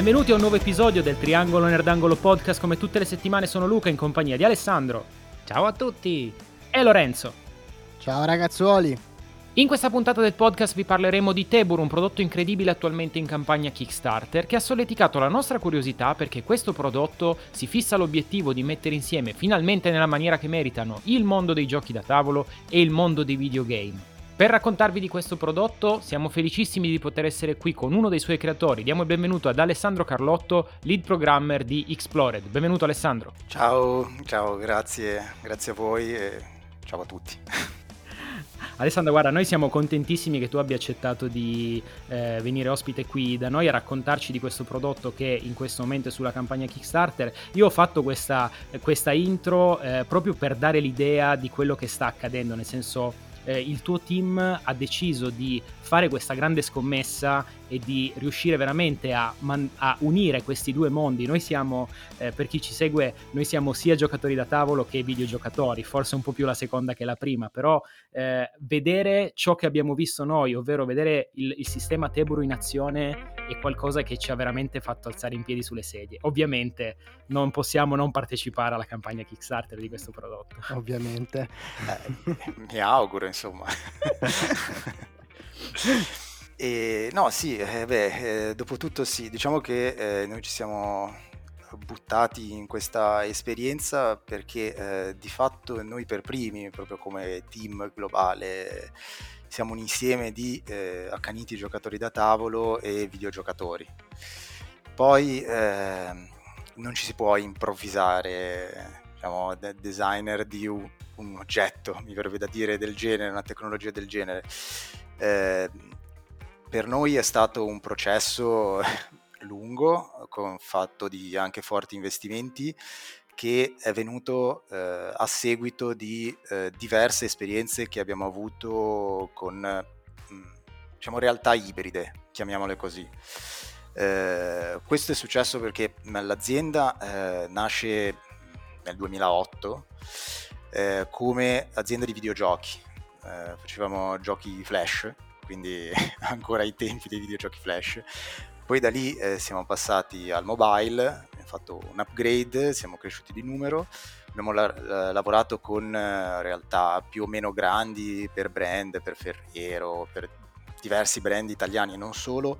Benvenuti a un nuovo episodio del Triangolo Nerdangolo Podcast. Come tutte le settimane sono Luca in compagnia di Alessandro. Ciao a tutti! E Lorenzo. Ciao ragazzuoli! In questa puntata del podcast vi parleremo di Tebur, un prodotto incredibile attualmente in campagna Kickstarter, che ha solleticato la nostra curiosità perché questo prodotto si fissa l'obiettivo di mettere insieme finalmente nella maniera che meritano il mondo dei giochi da tavolo e il mondo dei videogame. Per raccontarvi di questo prodotto siamo felicissimi di poter essere qui con uno dei suoi creatori. Diamo il benvenuto ad Alessandro Carlotto, lead programmer di Explored. Benvenuto Alessandro. Ciao, ciao, grazie, grazie a voi e ciao a tutti. Alessandro, guarda, noi siamo contentissimi che tu abbia accettato di eh, venire ospite qui da noi a raccontarci di questo prodotto che in questo momento è sulla campagna Kickstarter. Io ho fatto questa, questa intro eh, proprio per dare l'idea di quello che sta accadendo, nel senso eh, il tuo team ha deciso di fare questa grande scommessa e di riuscire veramente a, man- a unire questi due mondi. Noi siamo, eh, per chi ci segue, noi siamo sia giocatori da tavolo che videogiocatori, forse un po' più la seconda che la prima, però eh, vedere ciò che abbiamo visto noi, ovvero vedere il, il sistema Teburu in azione, è qualcosa che ci ha veramente fatto alzare in piedi sulle sedie. Ovviamente non possiamo non partecipare alla campagna Kickstarter di questo prodotto. Ovviamente. Eh, mi auguro, insomma. E, no, sì, eh, beh, eh, dopo tutto sì, diciamo che eh, noi ci siamo buttati in questa esperienza perché eh, di fatto noi per primi, proprio come team globale, siamo un insieme di eh, accaniti giocatori da tavolo e videogiocatori. Poi ehm, non ci si può improvvisare, diciamo, designer di un, un oggetto, mi verrebbe da dire, del genere, una tecnologia del genere. Eh, per noi è stato un processo lungo, con fatto di anche forti investimenti, che è venuto eh, a seguito di eh, diverse esperienze che abbiamo avuto con mm, diciamo, realtà ibride, chiamiamole così. Eh, questo è successo perché l'azienda eh, nasce nel 2008 eh, come azienda di videogiochi. Eh, facevamo giochi flash quindi ancora ai tempi dei videogiochi flash. Poi da lì eh, siamo passati al mobile, abbiamo fatto un upgrade, siamo cresciuti di numero, abbiamo la- lavorato con eh, realtà più o meno grandi per brand, per Ferriero, per diversi brand italiani e non solo,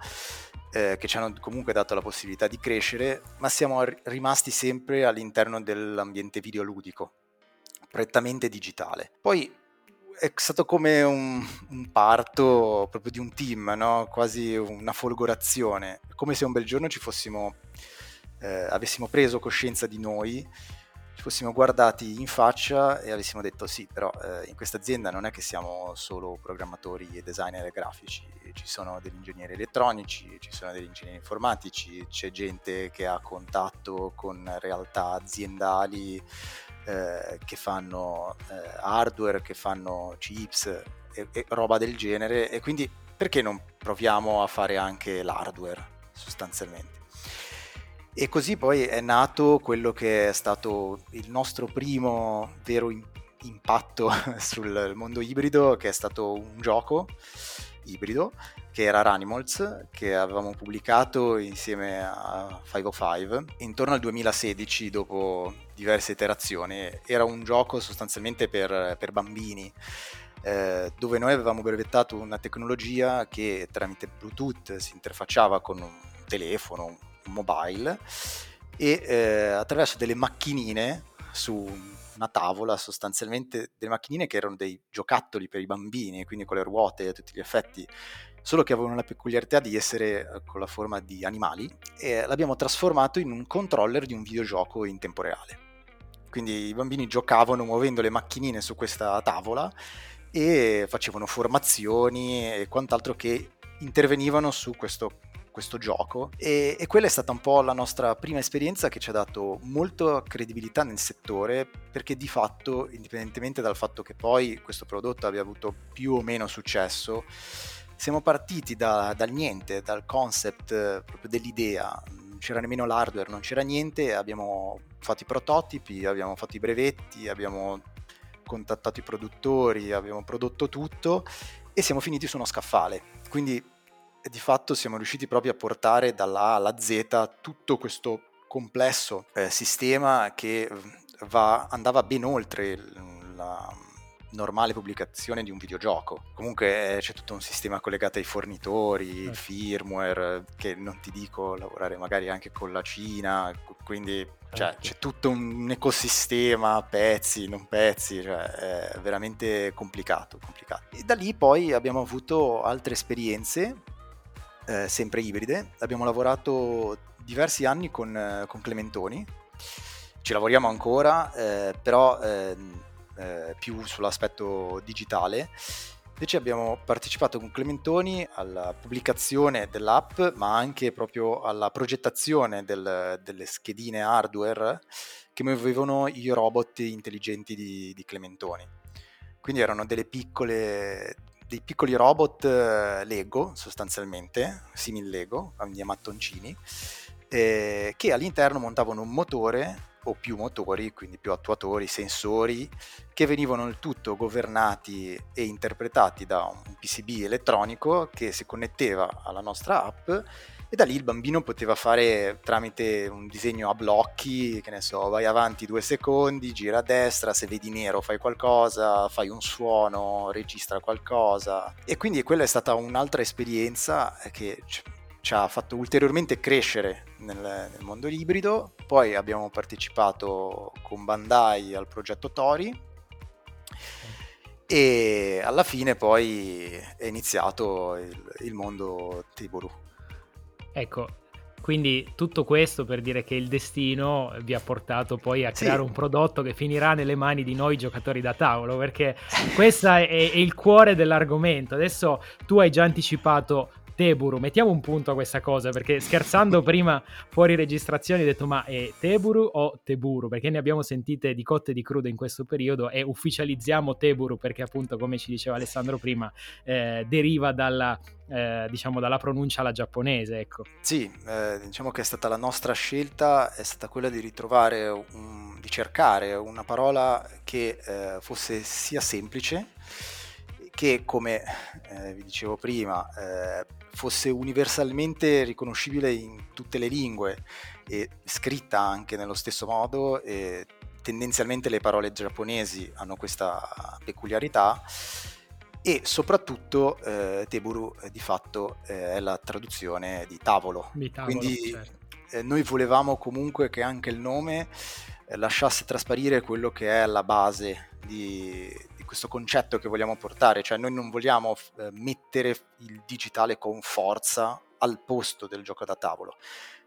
eh, che ci hanno comunque dato la possibilità di crescere, ma siamo rimasti sempre all'interno dell'ambiente videoludico, prettamente digitale. Poi è stato come un, un, parto proprio di un team, no? quasi una folgorazione, come se un bel giorno ci fossimo, eh, avessimo preso coscienza di noi, ci fossimo guardati in faccia e avessimo detto sì, però eh, in questa azienda non è che siamo solo programmatori e designer grafici, ci sono degli ingegneri elettronici, ci sono degli ingegneri informatici, c'è gente che ha contatto con realtà aziendali eh, che fanno eh, hardware, che fanno chips e, e, roba del genere e quindi perché non proviamo a fare anche l'hardware sostanzialmente? E così poi è nato quello che è stato il nostro primo vero impatto sul mondo ibrido, che è stato un gioco ibrido che era Ranimals, che avevamo pubblicato insieme a 505 intorno al 2016, dopo diverse iterazioni. Era un gioco sostanzialmente per, per bambini. Eh, dove noi avevamo brevettato una tecnologia che tramite Bluetooth si interfacciava con un telefono, un mobile e eh, attraverso delle macchinine su una tavola sostanzialmente delle macchinine che erano dei giocattoli per i bambini, quindi con le ruote a tutti gli effetti solo che avevano la peculiarità di essere eh, con la forma di animali e l'abbiamo trasformato in un controller di un videogioco in tempo reale. Quindi i bambini giocavano muovendo le macchinine su questa tavola e facevano formazioni e quant'altro che intervenivano su questo, questo gioco. E, e, quella è stata un po' la nostra prima esperienza che ci ha dato molta credibilità nel settore perché di fatto, indipendentemente dal fatto che poi questo prodotto abbia avuto più o meno successo, siamo partiti da, dal niente, dal concept eh, proprio dell'idea, c'era nemmeno l'hardware, non c'era niente, abbiamo fatto i prototipi, abbiamo fatto i brevetti, abbiamo contattato i produttori, abbiamo prodotto tutto e siamo finiti su uno scaffale. Quindi di fatto siamo riusciti proprio a portare dalla A alla Z tutto questo complesso eh, sistema che va, andava ben oltre la normale pubblicazione di un videogioco. Comunque eh, c'è tutto un sistema collegato ai fornitori, eh. firmware, che non ti dico lavorare magari anche con la Cina, quindi cioè, certo. c'è tutto un ecosistema, pezzi, non pezzi, cioè, è veramente complicato, complicato. E da lì poi abbiamo avuto altre esperienze, eh, sempre ibride. Abbiamo lavorato diversi anni con, con Clementoni, ci lavoriamo ancora, eh, però ehm, eh, più sull'aspetto digitale. Invece abbiamo partecipato con Clementoni alla pubblicazione dell'app, ma anche proprio alla progettazione del, delle schedine hardware che muovevano i robot intelligenti di, di Clementoni. Quindi erano piccole, dei piccoli robot eh, Lego sostanzialmente, simili Lego, a mattoncini, eh, che all'interno montavano un motore o più motori, quindi più attuatori, sensori, che venivano il tutto governati e interpretati da un PCB elettronico che si connetteva alla nostra app e da lì il bambino poteva fare tramite un disegno a blocchi, che ne so, vai avanti due secondi, gira a destra, se vedi nero fai qualcosa, fai un suono, registra qualcosa. E quindi quella è stata un'altra esperienza che ci ha fatto ulteriormente crescere nel, nel, mondo ibrido. Poi abbiamo partecipato con Bandai al progetto Tori e alla fine poi è iniziato il, il mondo Tiburu. Ecco, quindi tutto questo per dire che il destino vi ha portato poi a creare sì. un prodotto che finirà nelle mani di noi giocatori da tavolo, perché questo è, è, il cuore dell'argomento. Adesso tu hai già anticipato Teburu, mettiamo un punto a questa cosa perché scherzando prima fuori registrazione ho detto ma è Teburu o Teburu perché ne abbiamo sentite di cotte e di crude in questo periodo e ufficializziamo Teburu perché appunto come ci diceva Alessandro prima eh, deriva dalla, eh, diciamo dalla pronuncia alla giapponese ecco. Sì, eh, diciamo che è stata la nostra scelta è stata quella di ritrovare un, di cercare una parola che eh, fosse sia semplice che come eh, vi dicevo prima eh, fosse universalmente riconoscibile in tutte le lingue e scritta anche nello stesso modo e tendenzialmente le parole giapponesi hanno questa peculiarità e soprattutto eh, Teburu eh, di fatto eh, è la traduzione di tavolo, di tavolo quindi certo. Eh, noi volevamo comunque che anche il nome lasciasse trasparire quello che è la base di, questo concetto che vogliamo portare, cioè noi non vogliamo eh, mettere il digitale con forza al posto del gioco da tavolo.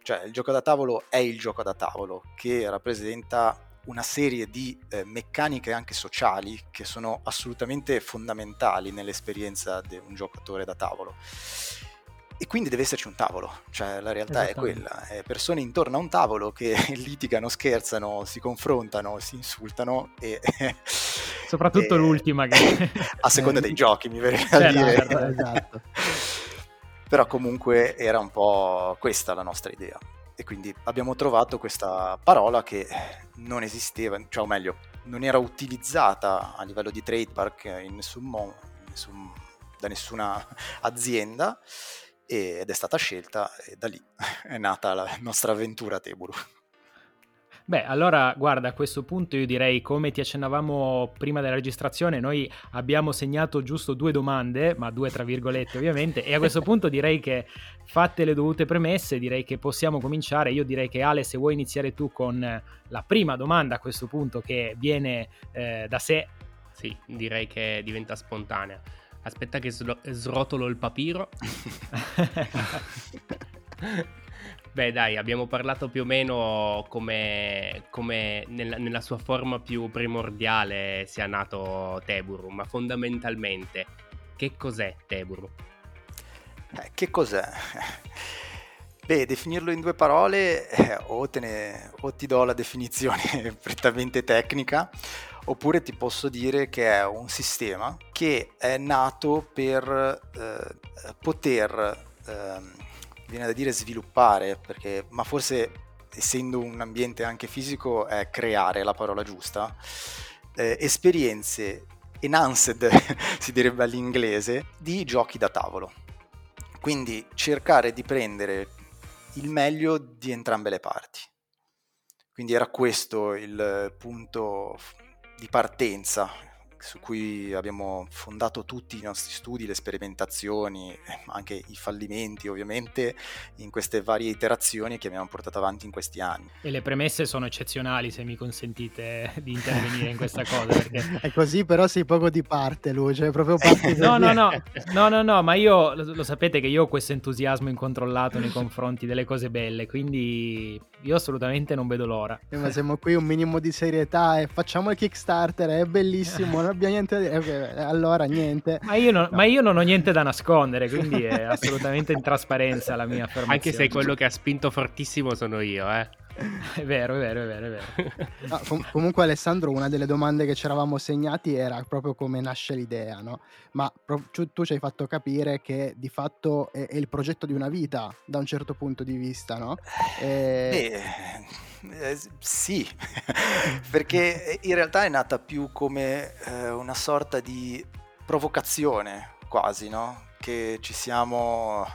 Cioè il gioco da tavolo è il gioco da tavolo che rappresenta una serie di eh, meccaniche anche sociali che sono assolutamente fondamentali nell'esperienza di un giocatore da tavolo e quindi deve esserci un tavolo, cioè la realtà è quella, è persone intorno a un tavolo che litigano, scherzano, si confrontano, si insultano e... Soprattutto e, l'ultima che... a seconda dei giochi mi verrebbe a dire. Esatto, esatto. Però comunque era un po' questa la nostra idea e quindi abbiamo trovato questa parola che non esisteva, cioè o meglio, non era utilizzata a livello di trademark in nessun modo, nessun, da nessuna azienda ed è stata scelta e da lì è nata la nostra avventura a Teburu. Beh, allora guarda, a questo punto io direi, come ti accennavamo prima della registrazione, noi abbiamo segnato giusto due domande, ma due tra virgolette ovviamente, e a questo punto direi che fatte le dovute premesse, direi che possiamo cominciare. Io direi che Ale, se vuoi iniziare tu con la prima domanda a questo punto che viene eh, da sé. Sì, direi che diventa spontanea. Aspetta che sro- srotolo il papiro. Beh dai, abbiamo parlato più o meno come, come nella, nella, sua forma più primordiale sia nato Teburu, ma fondamentalmente che cos'è Teburu? Eh, che cos'è? Beh, definirlo in due parole eh, o, ne, o ti do la definizione prettamente tecnica oppure ti posso dire che è un sistema che è nato per eh, poter, eh, viene da dire sviluppare, perché, ma forse essendo un ambiente anche fisico è creare la parola giusta, eh, esperienze enhanced, si direbbe all'inglese, di giochi da tavolo Quindi cercare di prendere il meglio di entrambe le parti. Quindi era questo il punto di partenza su cui abbiamo fondato tutti i nostri studi, le sperimentazioni, eh, anche i fallimenti ovviamente, in queste varie iterazioni che abbiamo portato avanti in questi anni. E le premesse sono eccezionali, se mi consentite di intervenire in questa cosa. Perché... È così, però sei poco di parte, Luce, è proprio parte no, no, no, no, no, no, ma io lo, lo sapete che io ho questo entusiasmo incontrollato nei confronti delle cose belle, quindi io assolutamente non vedo l'ora. Eh, ma siamo qui un minimo di serietà e facciamo il Kickstarter, è bellissimo, non abbiamo niente da dire. Okay, allora niente. Ma io, non, no. ma io, non, ho niente da nascondere, quindi è assolutamente in trasparenza la mia affermazione. Anche se quello che ha spinto fortissimo sono io, eh. È vero, è vero, è vero, è vero. No, com- comunque Alessandro, una delle domande che ci eravamo segnati era proprio come nasce l'idea, no? Ma pro- tu, ci hai fatto capire che di fatto è, è, il progetto di una vita da un certo punto di vista, no? E... Eh, eh, sì, perché in realtà è nata più come eh, una sorta di provocazione quasi, no? Che ci siamo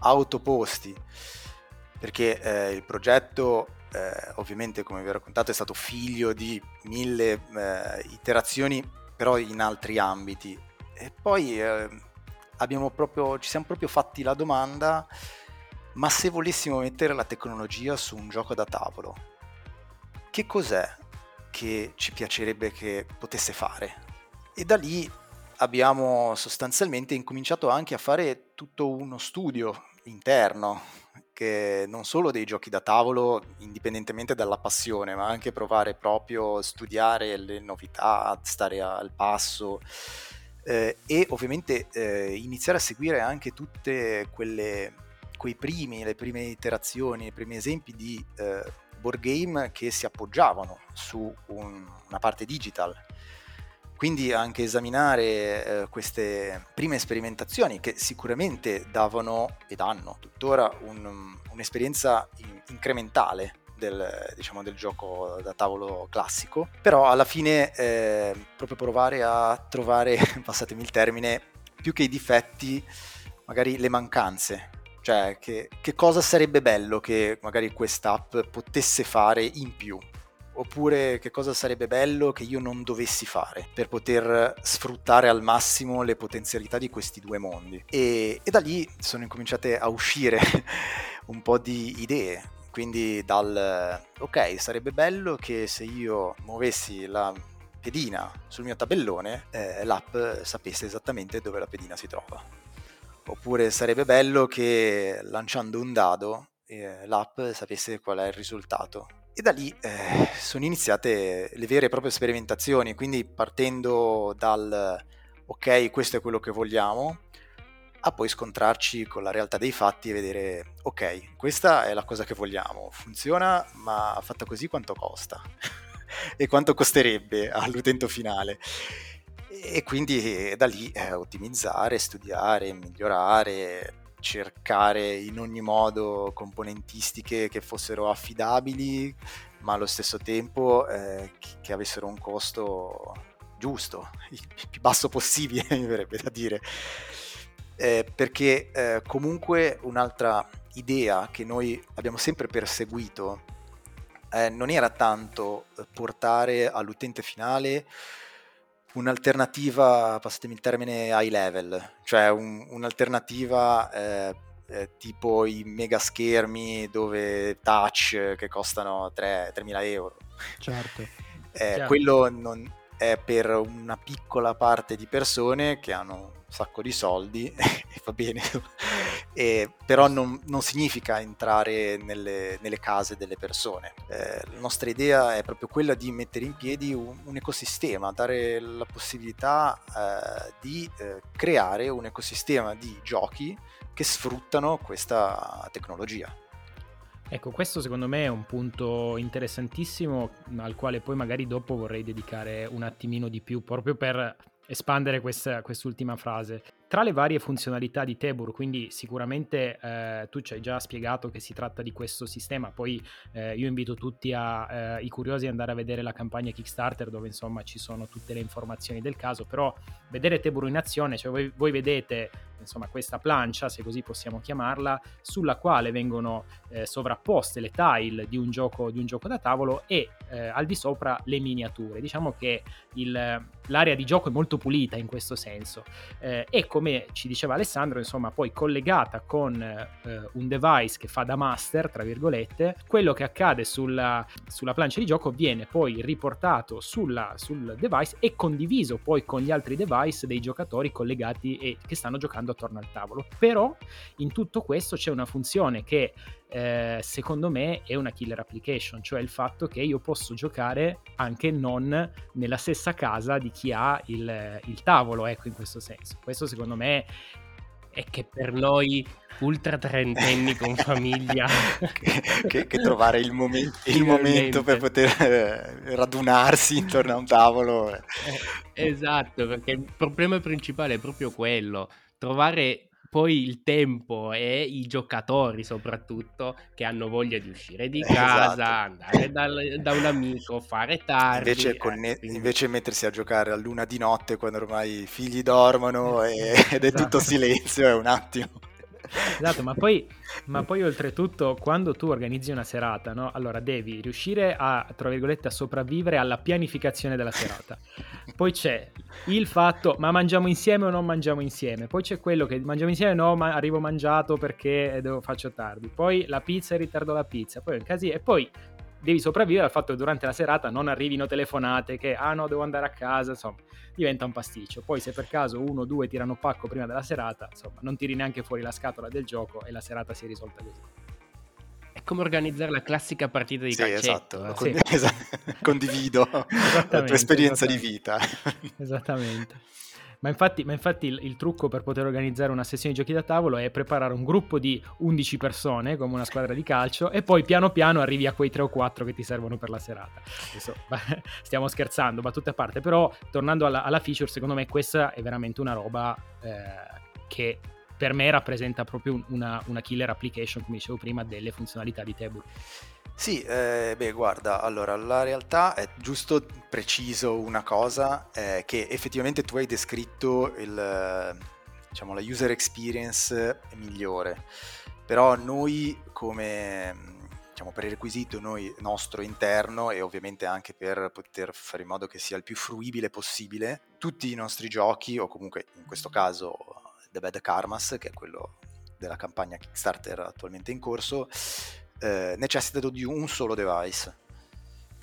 autoposti perché eh, il progetto eh, ovviamente come vi ho raccontato è stato figlio di mille eh, iterazioni però in altri ambiti. E poi eh, proprio, ci siamo proprio fatti la domanda ma se volessimo mettere la tecnologia su un gioco da tavolo che cos'è che ci piacerebbe che potesse fare? E da lì abbiamo sostanzialmente incominciato anche a fare tutto uno studio interno che non solo dei giochi da tavolo, indipendentemente dalla passione, ma anche provare proprio a studiare le novità, stare al passo eh, e ovviamente eh, iniziare a seguire anche tutte quelle quei primi, le prime iterazioni, i primi esempi di eh, board game che si appoggiavano su un, una parte digital quindi anche esaminare eh, queste prime sperimentazioni che sicuramente davano e danno tuttora un, un'esperienza incrementale del, diciamo, del, gioco da tavolo classico, però alla fine eh, proprio provare a trovare, passatemi il termine, più che i difetti, magari le mancanze. Cioè, che, che cosa sarebbe bello che magari quest'app potesse fare in più oppure che cosa sarebbe bello che io non dovessi fare per poter sfruttare al massimo le potenzialità di questi due mondi. E, e da lì sono incominciate a uscire un po' di idee. Quindi dal ok, sarebbe bello che se io muovessi la pedina sul mio tabellone, eh, l'app sapesse esattamente dove la pedina si trova. Oppure sarebbe bello che lanciando un dado eh, l'app sapesse qual è il risultato e da lì eh, sono iniziate le vere e proprie sperimentazioni, quindi partendo dal ok, questo è quello che vogliamo, a poi scontrarci con la realtà dei fatti e vedere ok, questa è la cosa che vogliamo, funziona, ma fatta così quanto costa? e quanto costerebbe all'utente finale? E quindi eh, da lì eh, ottimizzare, studiare, migliorare, cercare in ogni modo componentistiche che fossero affidabili, ma allo stesso tempo eh, che avessero un costo giusto, il più basso possibile, mi verrebbe da dire. Eh, perché eh, comunque un'altra idea che noi abbiamo sempre perseguito eh, non era tanto portare all'utente finale un'alternativa, passatemi il termine, high level, cioè un, un'alternativa eh, eh, tipo i mega schermi dove touch che costano 3, 3.000 euro. Certo. eh, quello non, è per una piccola parte di persone che hanno un sacco di soldi e va bene, e, però non, non, significa entrare nelle, nelle, case delle persone. Eh, la nostra idea è proprio quella di mettere in piedi un, un ecosistema, dare la possibilità eh, di eh, creare un ecosistema di giochi che sfruttano questa tecnologia. Ecco, questo secondo me è un punto interessantissimo al quale poi magari dopo vorrei dedicare un attimino di più proprio per espandere questa, quest'ultima frase. Tra le varie funzionalità di Tebur, quindi sicuramente eh, tu ci hai già spiegato che si tratta di questo sistema, poi eh, io invito tutti a, eh, i curiosi ad andare a vedere la campagna Kickstarter dove insomma ci sono tutte le informazioni del caso, però vedere Tebur in azione, cioè voi, voi vedete insomma questa plancia, se così possiamo chiamarla, sulla quale vengono eh, sovrapposte le tile di un gioco, di un gioco da tavolo e eh, al di sopra le miniature. Diciamo che il, l'area di gioco è molto pulita in questo senso eh, e come ci diceva Alessandro, insomma, poi collegata con eh, un device che fa da master, tra virgolette, quello che accade sulla, sulla plancia di gioco viene poi riportato sulla, sul device e condiviso poi con gli altri device dei giocatori collegati e che stanno giocando attorno al tavolo. Però in tutto questo c'è una funzione che eh, secondo me è una killer application, cioè il fatto che io posso giocare anche non nella stessa casa di chi ha il, il tavolo, ecco in questo senso. Questo secondo me è che per noi ultra trentenni con famiglia che, che, che, trovare il, momen- il momento per poter eh, radunarsi intorno a un tavolo eh, esatto perché il problema principale è proprio quello trovare poi il tempo e i giocatori soprattutto che hanno voglia di uscire di casa, esatto. andare dal, da un amico, fare tardi. Invece, eh, conne- quindi... invece, mettersi a giocare a luna di notte quando ormai i figli dormono e- ed è tutto esatto. silenzio è un attimo. Esatto, ma poi, ma poi, oltretutto quando tu organizzi una serata, no? Allora devi riuscire a, tra virgolette, a sopravvivere alla pianificazione della serata. Poi c'è il fatto, ma mangiamo insieme o non mangiamo insieme? Poi c'è quello che mangiamo insieme, no, ma arrivo mangiato perché devo, faccio tardi. Poi la pizza e ritardo la pizza. Poi un casino. E poi devi sopravvivere al fatto che durante la serata non arrivino telefonate che ah no devo andare a casa insomma diventa un pasticcio poi se per caso uno o due tirano pacco prima della serata insomma non tiri neanche fuori la scatola del gioco e la serata si è risolta così è come organizzare la classica partita di sì, calcetto. Esatto, eh. sì. condivido la tua esperienza di vita. Esattamente. Ma infatti, ma infatti il, il, trucco per poter organizzare una sessione di giochi da tavolo è preparare un gruppo di 11 persone, come una squadra di calcio, e poi piano piano arrivi a quei 3 o 4 che ti servono per la serata. Adesso, stiamo scherzando, battute a parte, però tornando alla, alla, feature, secondo me questa è veramente una roba eh, che per me rappresenta proprio una, una killer application, come dicevo prima, delle funzionalità di Table. Sì, eh, beh, guarda, allora la realtà è giusto preciso una cosa, eh, che effettivamente tu hai descritto il, diciamo, la user experience migliore, però noi come diciamo, prerequisito noi, nostro interno e ovviamente anche per poter fare in modo che sia il più fruibile possibile, tutti i nostri giochi, o comunque in questo caso The Bad Karmas, che è quello della campagna Kickstarter attualmente in corso, eh, necessitano di un solo device.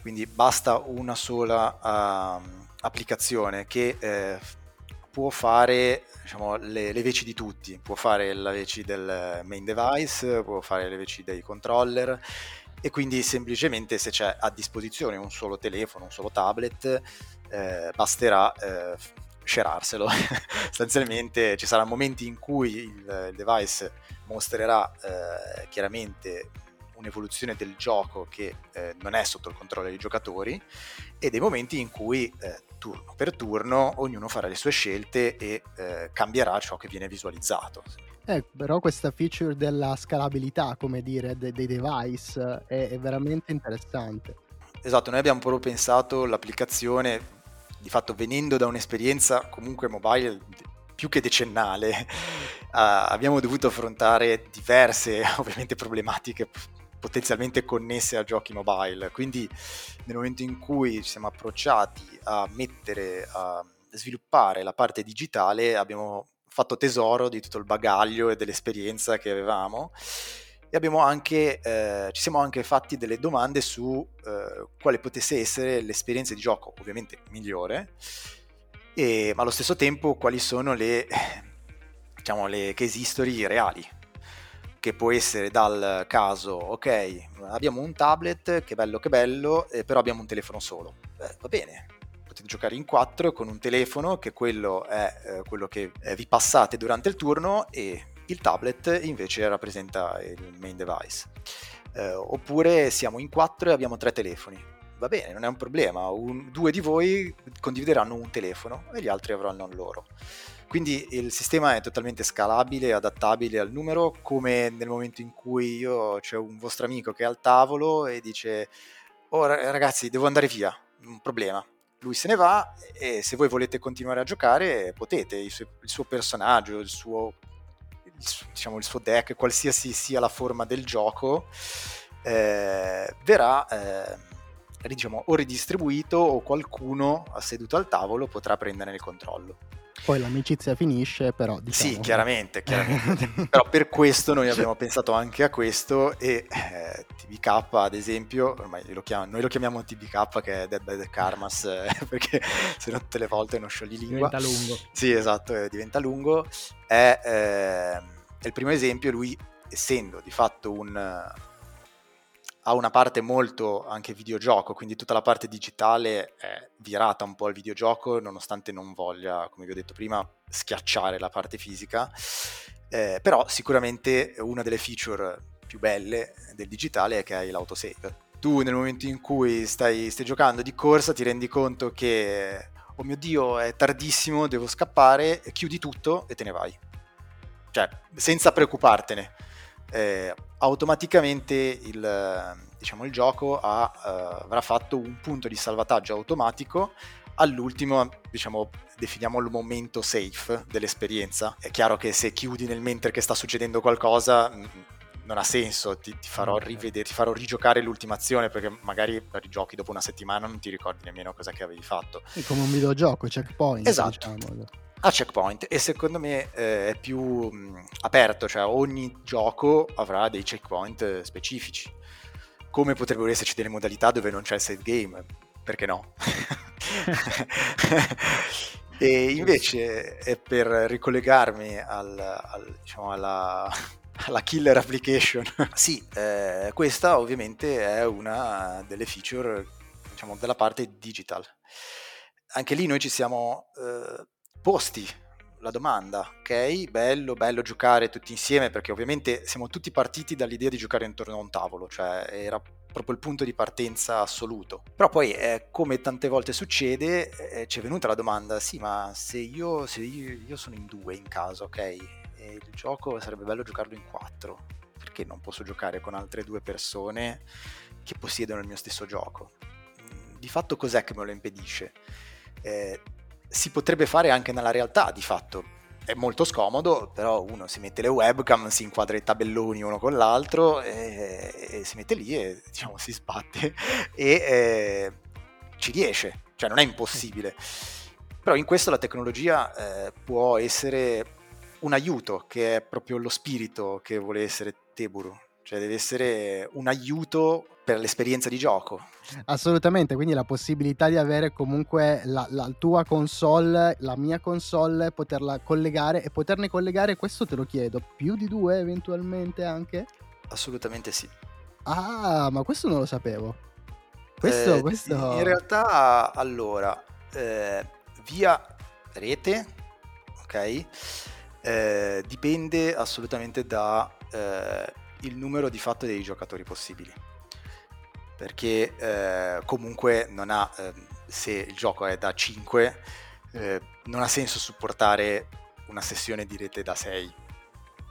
Quindi basta una sola uh, applicazione che eh, può fare diciamo, le, le, veci di tutti, può fare le veci del main device, può fare le veci dei controller e quindi semplicemente se c'è a disposizione un solo telefono, un solo tablet, eh, basterà eh, sherarselo. Sostanzialmente ci saranno momenti in cui il, il device mostrerà eh, chiaramente un'evoluzione del gioco che eh, non è sotto il controllo dei giocatori e dei momenti in cui eh, turno per turno ognuno farà le sue scelte e eh, cambierà ciò che viene visualizzato. Eh, però questa feature della scalabilità, come dire, de- dei device è, è veramente interessante. Esatto, noi abbiamo proprio pensato l'applicazione, di fatto venendo da un'esperienza comunque mobile più che decennale, uh, abbiamo dovuto affrontare diverse ovviamente problematiche potenzialmente connesse a giochi mobile. Quindi nel momento in cui ci siamo approcciati a mettere, a sviluppare la parte digitale, abbiamo fatto tesoro di tutto il bagaglio e dell'esperienza che avevamo e abbiamo anche, eh, ci siamo anche fatti delle domande su eh, quale potesse essere l'esperienza di gioco, ovviamente migliore, e, ma allo stesso tempo quali sono le, diciamo, le case history reali che può essere dal caso, ok, abbiamo un tablet, che bello che bello, eh, però abbiamo un telefono solo. Eh, va bene, potete giocare in quattro con un telefono, che quello è eh, quello che eh, vi passate durante il turno e il tablet invece rappresenta il main device. Eh, oppure siamo in quattro e abbiamo tre telefoni. Va bene, non è un problema, un, due di voi condivideranno un telefono e gli altri avranno il loro. Quindi il sistema è totalmente scalabile, adattabile al numero, come nel momento in cui io c'è un vostro amico che è al tavolo e dice "Oh ragazzi, devo andare via". Un problema. Lui se ne va e se voi volete continuare a giocare potete, il suo, il suo personaggio, il suo diciamo, il suo deck, qualsiasi sia la forma del gioco, eh, verrà eh, diciamo, o ridistribuito o qualcuno seduto al tavolo potrà prendere il controllo. Poi l'amicizia finisce, però diciamo... Sì, chiaramente, chiaramente. però per questo noi abbiamo pensato anche a questo e eh, TBK ad esempio, ormai lo chiamo, noi lo chiamiamo TBK che è Dead by the Karmas eh, perché se no tutte le volte non sciogli lingua. Diventa lungo. Sì, esatto, eh, diventa lungo. È, è il primo esempio, lui essendo di fatto un ha una parte molto anche videogioco, quindi tutta la parte digitale è virata un po' al videogioco, nonostante non voglia, come vi ho detto prima, schiacciare la parte fisica. Eh, però sicuramente una delle feature più belle del digitale è che hai l'autosave. Tu nel momento in cui stai, stai giocando di corsa ti rendi conto che, oh mio dio, è tardissimo, devo scappare, chiudi tutto e te ne vai. Cioè, senza preoccupartene eh, automaticamente il, diciamo, il gioco ha, uh, avrà fatto un punto di salvataggio automatico all'ultimo, diciamo, definiamo il momento safe dell'esperienza. È chiaro che se chiudi nel mentre che sta succedendo qualcosa mm, non ha senso, ti, ti, farò rivedere, ti farò rigiocare l'ultima azione perché magari rigiochi dopo una settimana non ti ricordi nemmeno cosa che avevi fatto. È come un videogioco, checkpoint. Esatto. Diciamo a checkpoint e secondo me eh, è più mh, aperto, cioè ogni gioco avrà dei checkpoint eh, specifici. Come potrebbero esserci delle modalità dove non c'è il save game, perché no? e invece è per ricollegarmi al, al, diciamo alla, alla, killer application. sì, eh, questa ovviamente è una delle feature diciamo, della parte digital. Anche lì noi ci siamo eh, posti la domanda, ok? Bello, bello giocare tutti insieme perché ovviamente siamo tutti partiti dall'idea di giocare intorno a un tavolo, cioè era proprio il punto di partenza assoluto. Però poi, eh, come tante volte succede, eh, ci è venuta la domanda, sì, ma se io, se io, io sono in due in caso, ok? E il gioco sarebbe bello giocarlo in quattro, perché non posso giocare con altre due persone che possiedono il mio stesso gioco? Mm, di fatto cos'è che me lo impedisce? Eh, si potrebbe fare anche nella realtà di fatto. È molto scomodo, però uno si mette le webcam, si inquadra i tabelloni uno con l'altro e, e si mette lì e diciamo si sbatte e eh, ci riesce, cioè non è impossibile. Però in questo la tecnologia eh, può essere un aiuto, che è proprio lo spirito che vuole essere Teburu, cioè deve essere un aiuto per l'esperienza di gioco. Assolutamente, quindi la possibilità di avere comunque la, la, tua console, la mia console, poterla collegare e poterne collegare, questo te lo chiedo, più di due eventualmente anche? Assolutamente sì. Ah, ma questo non lo sapevo. Questo, eh, questo... In realtà, allora, eh, via rete, ok? Eh, dipende assolutamente da eh, il numero di fatto dei giocatori possibili perché eh, comunque non ha, eh, se il gioco è da 5, eh, non ha senso supportare una sessione di rete da 6.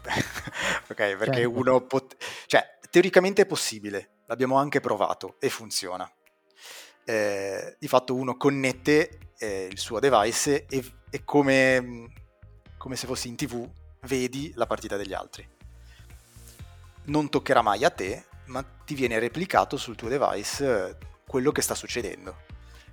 ok, perché certo. uno pot- cioè, teoricamente è possibile, l'abbiamo anche provato e funziona. Eh, di fatto uno connette eh, il suo device e, e come, come se fossi in tv vedi la partita degli altri. Non toccherà mai a te, ma ti viene replicato sul tuo device eh, quello che sta succedendo.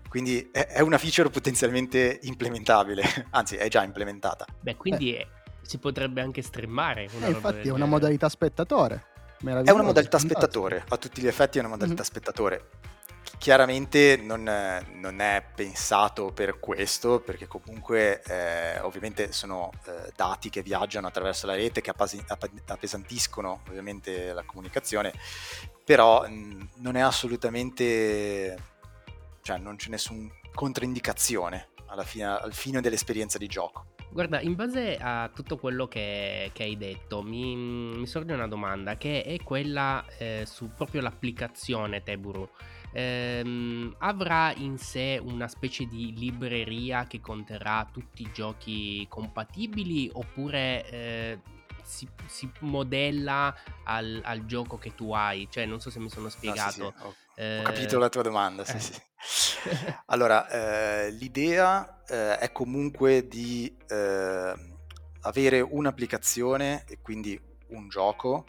Quindi è una feature potenzialmente implementabile, anzi è già implementata. Beh, quindi eh. si potrebbe anche streamare. Una eh, infatti è una modalità spettatore. È una modalità spettatore, a tutti gli effetti è una modalità mm-hmm. spettatore chiaramente non, non, è pensato per questo, perché comunque eh, ovviamente sono eh, dati che viaggiano attraverso la rete, che appesantiscono ovviamente la comunicazione, però mh, non è assolutamente, cioè non c'è nessuna controindicazione fine, al fine dell'esperienza di gioco. Guarda, in base a tutto quello che, che hai detto, mi, mi, sorge una domanda che è quella eh, su proprio l'applicazione Teburu ehm, avrà in sé una specie di libreria che conterrà tutti i giochi compatibili oppure eh, si, si, modella al, al, gioco che tu hai? Cioè, non so se mi sono spiegato. No, sì, sì. Ho, eh... ho, capito la tua domanda, sì, eh. sì. allora, eh, l'idea eh, è comunque di eh, avere un'applicazione e quindi un gioco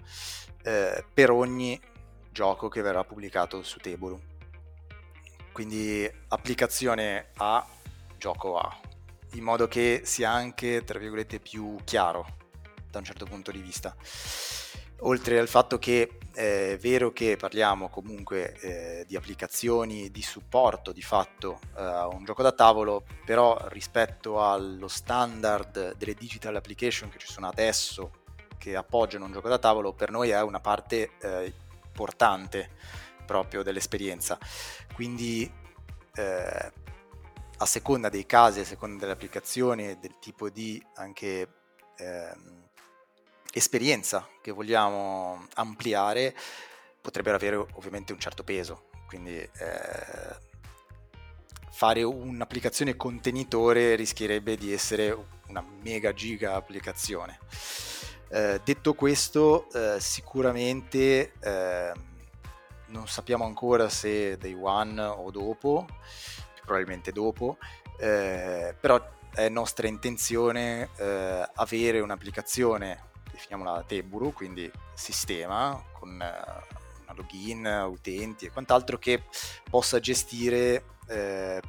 eh, per ogni gioco che verrà pubblicato su Teburu. Quindi applicazione A, gioco A, in modo che sia anche, tra virgolette, più chiaro da un certo punto di vista. Oltre al fatto che è vero che parliamo comunque eh, di applicazioni di supporto di fatto eh, a un gioco da tavolo, però rispetto allo standard delle digital application che ci sono adesso che appoggiano un gioco da tavolo, per noi è una parte eh, importante proprio dell'esperienza. Quindi eh, a seconda dei casi, a seconda delle applicazioni e del tipo di anche ehm, esperienza che vogliamo ampliare, potrebbero avere ovviamente un certo peso. Quindi eh, fare un'applicazione contenitore rischierebbe di essere una mega giga applicazione. Eh, detto questo, eh, sicuramente eh, non sappiamo ancora se day one o dopo, probabilmente dopo, eh, però è nostra intenzione eh, avere un'applicazione, definiamola Teburu, quindi sistema, con una login, utenti e quant'altro che possa gestire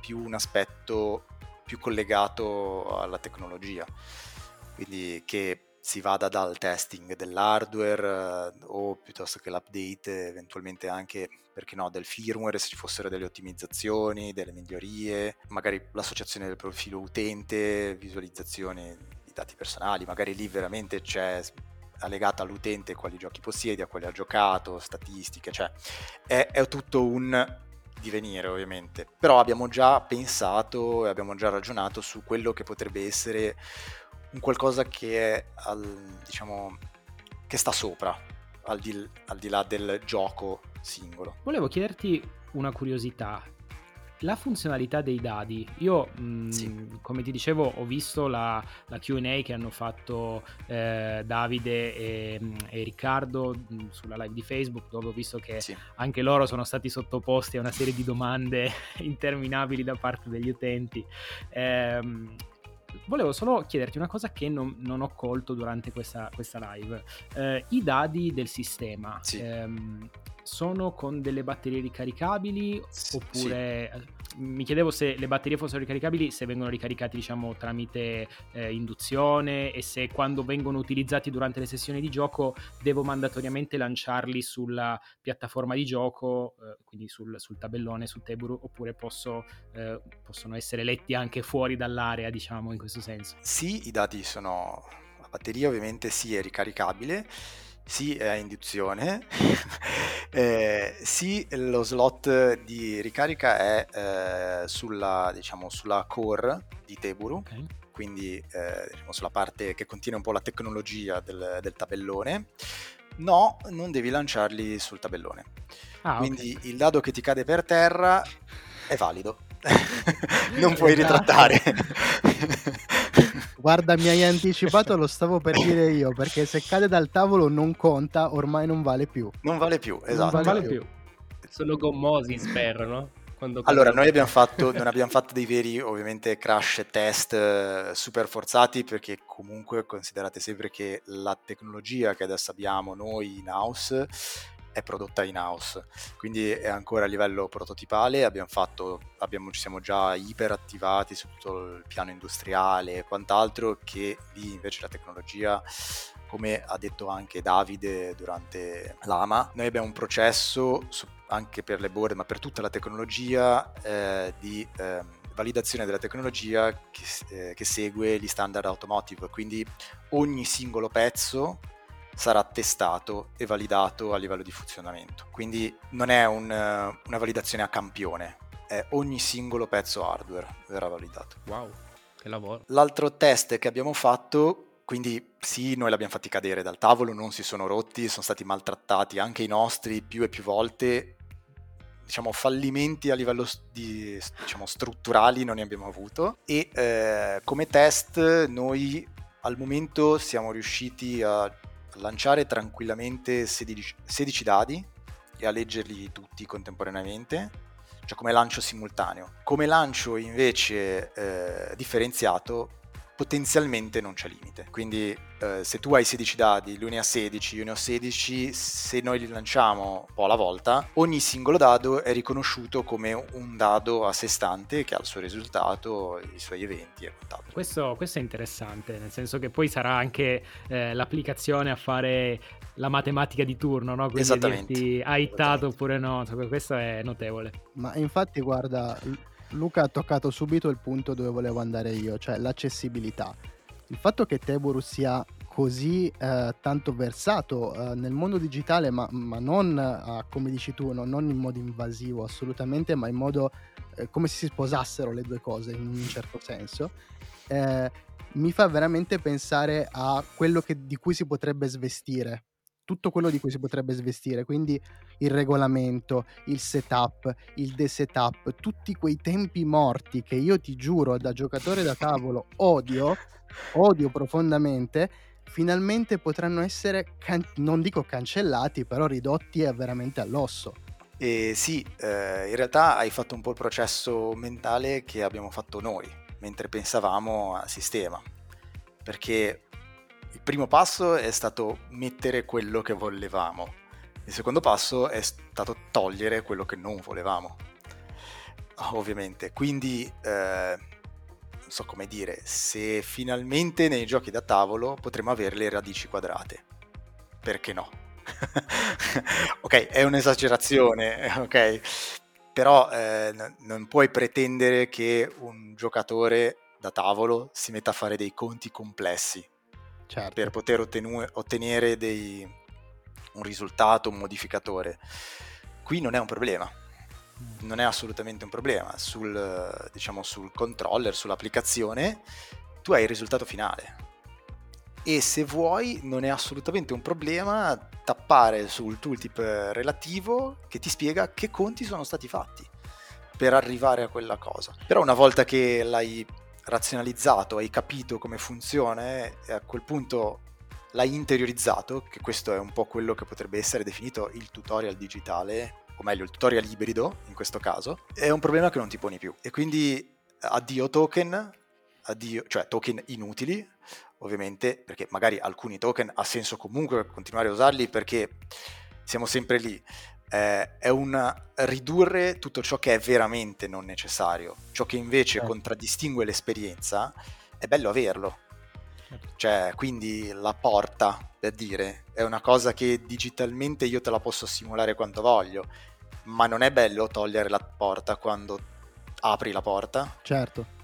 più un aspetto più collegato alla tecnologia. Quindi che si vada dal testing dell'hardware eh, o piuttosto che l'update, eventualmente anche, perché no, del firmware, se ci fossero delle ottimizzazioni, delle migliorie, magari l'associazione del profilo utente, visualizzazioni di dati personali, magari lì veramente c'è legata all'utente quali giochi possiede, a quali ha giocato, statistiche, cioè è, è tutto un divenire ovviamente, però abbiamo già pensato e abbiamo già ragionato su quello che potrebbe essere un qualcosa che è al, diciamo che sta sopra al di, al di là del gioco singolo. Volevo chiederti una curiosità. La funzionalità dei dadi, io mh, mm, sì. come ti dicevo ho visto la, la QA che hanno fatto eh, Davide e, mm, e Riccardo mh, mm, sulla live di Facebook dove ho visto che sì. anche loro sono stati sottoposti a una serie di domande interminabili da parte degli utenti. Eh, volevo solo chiederti una cosa che non, non ho colto durante questa, questa live. Eh, I dadi del sistema sì. ehm, sono con delle batterie ricaricabili oppure... Sì mi chiedevo se le batterie fossero ricaricabili, se vengono ricaricati diciamo tramite eh, induzione e se quando vengono utilizzati durante le sessioni di gioco devo mandatoriamente lanciarli sulla piattaforma di gioco, eh, quindi sul, sul, tabellone, su Teburu, oppure posso, eh, possono essere letti anche fuori dall'area, diciamo in questo senso. Sì, i dati sono... La batteria ovviamente sì è ricaricabile sì è a induzione, eh, sì lo slot di ricarica è eh, sulla, diciamo, sulla core di Teburu, okay. quindi eh, diciamo, sulla parte che contiene un po' la tecnologia del, del tabellone. No, non devi lanciarli sul tabellone. Ah, quindi okay. il dado che ti cade per terra è valido. non puoi ritrattare. Guarda, mi hai anticipato, lo stavo per dire io, perché se cade dal tavolo non conta, ormai non vale più. Non vale più, esatto. Non vale più. Sono gommosi, spero, no? Quando allora, noi abbiamo fatto, non abbiamo fatto dei veri, ovviamente, crash test eh, super forzati, perché comunque considerate sempre che la tecnologia che adesso abbiamo noi in house è prodotta in house, quindi è ancora a livello prototipale, abbiamo fatto, abbiamo, ci siamo già iperattivati su tutto il piano industriale e quant'altro, che lì invece la tecnologia come ha detto anche Davide durante l'AMA, noi abbiamo un processo su, anche per le board, ma per tutta la tecnologia eh, di eh, validazione della tecnologia che, eh, che, segue gli standard automotive, quindi ogni singolo pezzo sarà testato e validato a livello di funzionamento. Quindi non è un, una validazione a campione, è ogni singolo pezzo hardware verrà validato. Wow, che lavoro. L'altro test che abbiamo fatto, quindi sì, noi l'abbiamo fatti cadere dal tavolo, non si sono rotti, sono stati maltrattati anche i nostri più e più volte. Diciamo, fallimenti a livello di, diciamo, strutturali non ne abbiamo avuto e eh, come test noi al momento siamo riusciti a lanciare tranquillamente 16, 16 dadi e a leggerli tutti contemporaneamente, cioè come lancio simultaneo. Come lancio invece eh, differenziato potenzialmente non c'è limite. Quindi eh, se tu hai 16 dadi, lui ne ha 16, io ne ho 16, se noi li lanciamo un po' alla volta, ogni singolo dado è riconosciuto come un dado a sé stante che ha il suo risultato, i suoi eventi e quant'altro. Questo, questo, è interessante, nel senso che poi sarà anche eh, l'applicazione a fare la matematica di turno, no? Quindi Esattamente. dirti hai hittato oppure no, questo è notevole. Ma infatti guarda, Luca ha toccato subito il punto dove volevo andare io, cioè l'accessibilità. Il fatto che Teborus sia così eh, tanto versato eh, nel mondo digitale, ma, ma non, eh, come dici tu, no, non in modo invasivo assolutamente, ma in modo eh, come se si sposassero le due cose in un certo senso, eh, mi fa veramente pensare a quello che, di cui si potrebbe svestire tutto quello di cui si potrebbe svestire, quindi il regolamento, il setup, il desetup, tutti quei tempi morti che io ti giuro da giocatore da tavolo odio, odio profondamente, finalmente potranno essere, can- non dico cancellati, però ridotti veramente all'osso. E sì, eh, in realtà hai fatto un po' il processo mentale che abbiamo fatto noi, mentre pensavamo al sistema, perché primo passo è stato mettere quello che volevamo, il secondo passo è stato togliere quello che non volevamo, ovviamente. Quindi, eh, non so come dire, se finalmente nei giochi da tavolo potremo avere le radici quadrate, perché no? ok, è un'esagerazione, ok? Però eh, n- non puoi pretendere che un giocatore da tavolo si metta a fare dei conti complessi certo. per poter ottenu- ottenere dei, un risultato, un modificatore. Qui non è un problema, mm. non è assolutamente un problema. Sul, diciamo, sul controller, sull'applicazione, tu hai il risultato finale. E se vuoi, non è assolutamente un problema tappare sul tooltip relativo che ti spiega che conti sono stati fatti per arrivare a quella cosa. Però una volta che l'hai razionalizzato, hai capito come funziona e a quel punto l'hai interiorizzato, che questo è un po' quello che potrebbe essere definito il tutorial digitale, o meglio il tutorial ibrido in questo caso, è un problema che non ti poni più. E quindi addio token, addio, cioè token inutili, ovviamente, perché magari alcuni token ha senso comunque continuare a usarli perché siamo sempre lì eh, è un ridurre tutto ciò che è veramente non necessario, ciò che invece eh. contraddistingue l'esperienza, è bello averlo. Certo. Cioè, quindi la porta, per dire, è una cosa che digitalmente io te la posso simulare quanto voglio, ma non è bello togliere la porta quando apri la porta? Certo.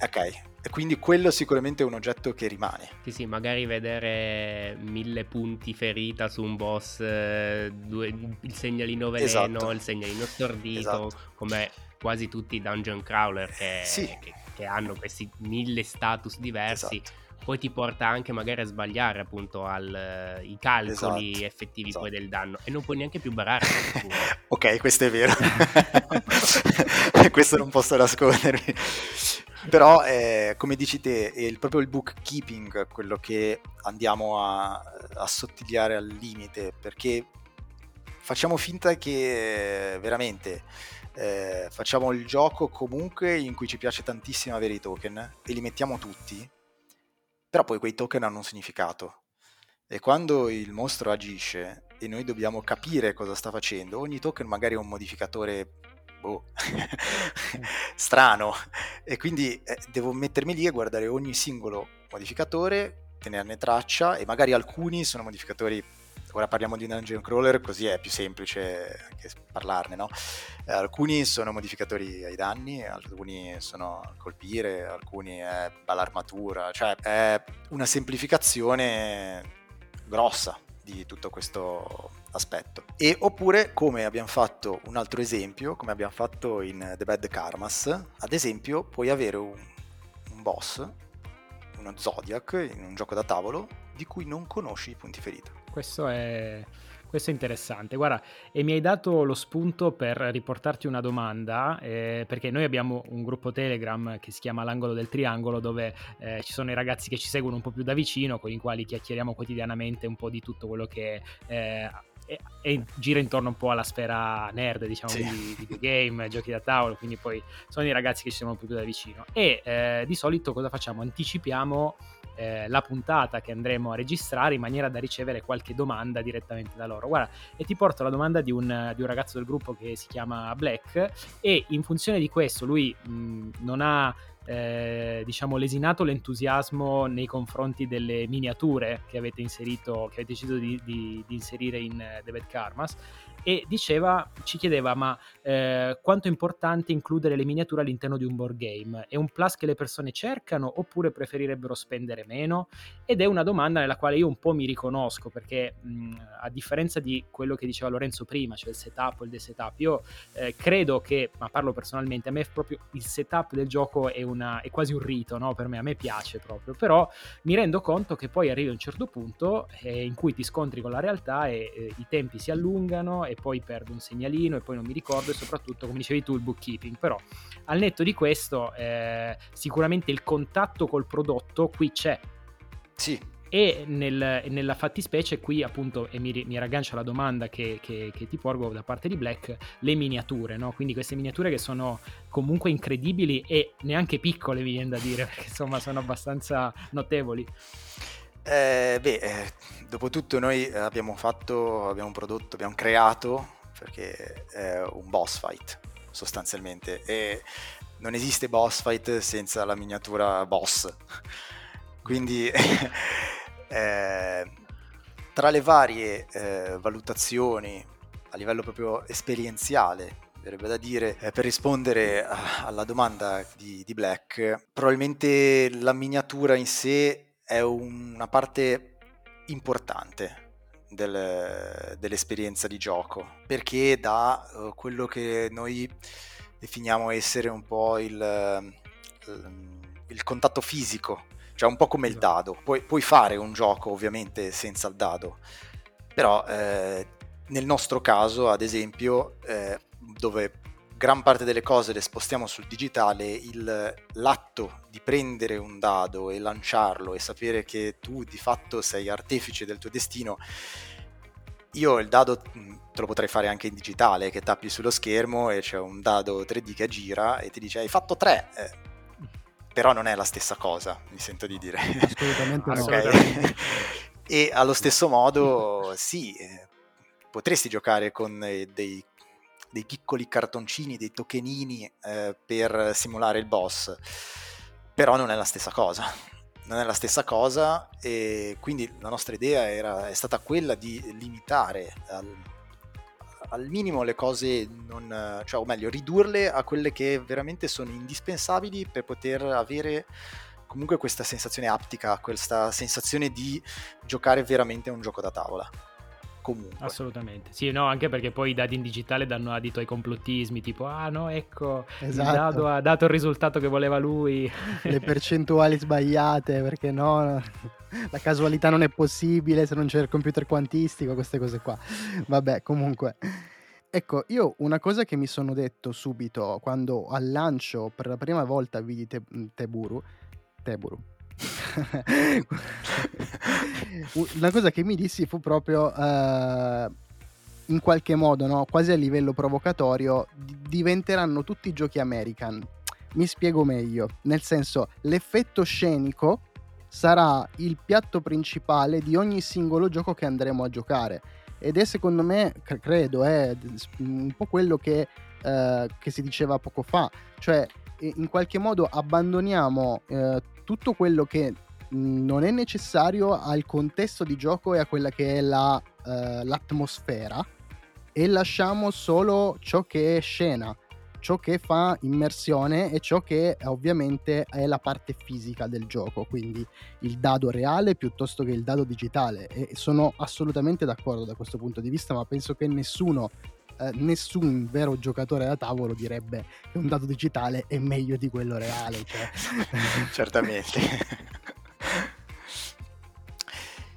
Ok, quindi quello sicuramente è un oggetto che rimane. Sì, sì, magari vedere mille punti ferita su un boss, eh, due, il segnalino veleno, esatto. il segnalino stordito, esatto. come quasi tutti i dungeon crawler che, sì. che, che hanno questi mille status diversi. Esatto poi ti porta anche magari a sbagliare appunto al, uh, i calcoli esatto, effettivi esatto. poi del danno e non puoi neanche più barare. ok, questo è vero. questo non posso nascondermi. Però, eh, come dici te, è proprio il bookkeeping quello che andiamo a, a sottigliare al limite, perché facciamo finta che veramente eh, facciamo il gioco comunque in cui ci piace tantissimo avere i token e li mettiamo tutti, però poi quei token hanno un significato. E quando il mostro agisce e noi dobbiamo capire cosa sta facendo, ogni token magari è un modificatore boh, strano. E quindi eh, devo mettermi lì e guardare ogni singolo modificatore, tenerne traccia e magari alcuni sono modificatori ora parliamo di un dungeon crawler così è più semplice anche parlarne, no? Eh, alcuni sono modificatori ai danni, alcuni sono colpire, alcuni è l'armatura, cioè è una semplificazione grossa di tutto questo aspetto. E oppure, come abbiamo fatto un altro esempio, come abbiamo fatto in The Bad Karmas, ad esempio, puoi avere un, un boss, uno Zodiac, in un gioco da tavolo, di cui non conosci i punti ferita. Questo è, questo è interessante. Guarda, e mi hai dato lo spunto per riportarti una domanda, eh, perché noi abbiamo un gruppo Telegram che si chiama L'angolo del triangolo, dove eh, ci sono i ragazzi che ci seguono un po' più da vicino, con i quali chiacchieriamo quotidianamente un po' di tutto quello che eh, e, e, gira intorno un po' alla sfera nerd, diciamo, sì. di videogame, giochi da tavolo, quindi poi sono i ragazzi che ci sono più da vicino. E eh, di solito cosa facciamo? Anticipiamo eh, la puntata che andremo a registrare in maniera da ricevere qualche domanda direttamente da loro. Guarda, e ti porto la domanda di un, di un ragazzo del gruppo che si chiama Black e in funzione di questo lui mh, non ha eh, diciamo lesinato l'entusiasmo nei confronti delle miniature che avete inserito, che avete deciso di, di, di inserire in uh, The Bad Karmas e diceva, ci chiedeva ma eh, quanto è importante includere le miniature all'interno di un board game? È un plus che le persone cercano oppure preferirebbero spendere meno? Ed è una domanda nella quale io un po' mi riconosco perché mh, a differenza di quello che diceva Lorenzo prima, cioè il setup o il desetup, io eh, credo che, ma parlo personalmente, a me proprio il setup del gioco è, una, è quasi un rito, no? per me, a me piace proprio, però mi rendo conto che poi arrivi a un certo punto eh, in cui ti scontri con la realtà e eh, i tempi si allungano e poi perdo un segnalino e poi non mi ricordo e soprattutto come dicevi tu il bookkeeping. Però al netto di questo eh, sicuramente il contatto col prodotto qui c'è. Sì. E nel, nella fattispecie qui appunto e mi, mi raggancio alla domanda che, che, che, ti porgo da parte di Black le miniature no? quindi queste miniature che sono comunque incredibili e neanche piccole mi viene da dire perché insomma sono abbastanza notevoli eh, beh, eh, dopo tutto noi abbiamo fatto, abbiamo prodotto, abbiamo creato, perché è un boss fight sostanzialmente, e non esiste boss fight senza la miniatura boss. Quindi eh, tra le varie eh, valutazioni a livello proprio esperienziale verrebbe da dire, eh, per rispondere a, alla domanda di, di, Black, probabilmente la miniatura in sé è una parte importante del, dell'esperienza di gioco perché dà uh, quello che noi definiamo essere un po' il, il, il contatto fisico cioè un po' come il esatto. dado puoi, puoi, fare un gioco ovviamente senza il dado però eh, nel nostro caso ad esempio eh, dove gran parte delle cose le spostiamo sul digitale, il, l'atto di prendere un dado e lanciarlo e sapere che tu di fatto sei artefice del tuo destino, io il dado mm, te lo potrei fare anche in digitale, che tappi sullo schermo e c'è un dado 3D che gira e ti dice hai fatto 3. Eh, però non è la stessa cosa, mi sento di dire. Assolutamente no. okay. e allo stesso modo, sì, eh, potresti giocare con eh, dei dei piccoli cartoncini, dei tokenini eh, per simulare il boss, però non è la stessa cosa. Non è la stessa cosa e quindi la nostra idea era, è stata quella di limitare al, al minimo le cose, non, cioè, o meglio, ridurle a quelle che veramente sono indispensabili per poter avere comunque questa sensazione aptica, questa sensazione di giocare veramente a un gioco da tavola comunque. Assolutamente. Sì, no, anche perché poi i dati in digitale danno adito ai complottismi, tipo, ah no, ecco, esatto. il dado ha dato il risultato che voleva lui. Le percentuali sbagliate, perché no, la casualità non è possibile se non c'è il computer quantistico, queste cose qua. Vabbè, comunque. Ecco, io una cosa che mi sono detto subito quando al lancio per la prima volta vidi Te- Teburu, Teburu, una cosa che mi dissi fu proprio uh, in qualche modo, no? quasi a livello provocatorio, d- diventeranno tutti giochi American. Mi spiego meglio, nel senso l'effetto scenico sarà il piatto principale di ogni singolo gioco che andremo a giocare ed è secondo me, credo, è un po' quello che, uh, che si diceva poco fa, cioè in qualche modo abbandoniamo uh, tutto quello che non è necessario al contesto di gioco e a quella che è la, uh, l'atmosfera e lasciamo solo ciò che è scena, ciò che fa immersione e ciò che ovviamente è la parte fisica del gioco, quindi il dado reale piuttosto che il dado digitale. E sono assolutamente d'accordo da questo punto di vista, ma penso che nessuno eh, nessun vero giocatore da tavolo direbbe che un dado digitale è meglio di quello reale. Cioè. Certamente.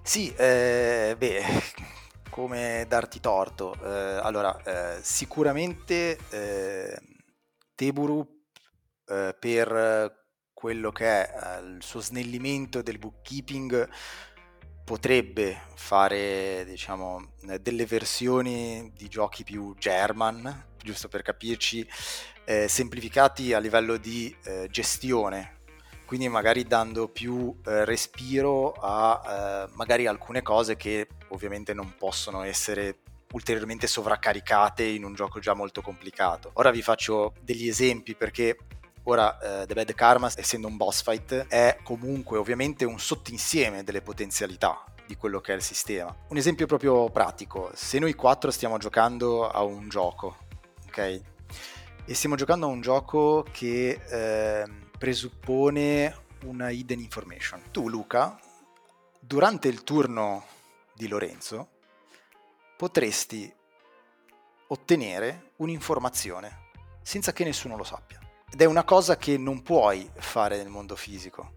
sì, eh, beh, come darti torto. Eh, allora, eh, sicuramente eh, Teburu per quello che è il suo snellimento del bookkeeping potrebbe fare diciamo delle versioni di giochi più German, giusto per capirci, eh, semplificati a livello di eh, gestione, quindi magari dando più eh, respiro a eh, magari alcune cose che ovviamente non possono essere ulteriormente sovraccaricate in un gioco già molto complicato. Ora vi faccio degli esempi perché Ora, uh, The Bad Karma, essendo un boss fight, è comunque ovviamente un sottinsieme delle potenzialità di quello che è il sistema. Un esempio proprio pratico, se noi quattro stiamo giocando a un gioco, ok? E stiamo giocando a un gioco che eh, presuppone una hidden information. Tu, Luca, durante il turno di Lorenzo, potresti ottenere un'informazione senza che nessuno lo sappia. Ed è una cosa che non puoi fare nel mondo fisico,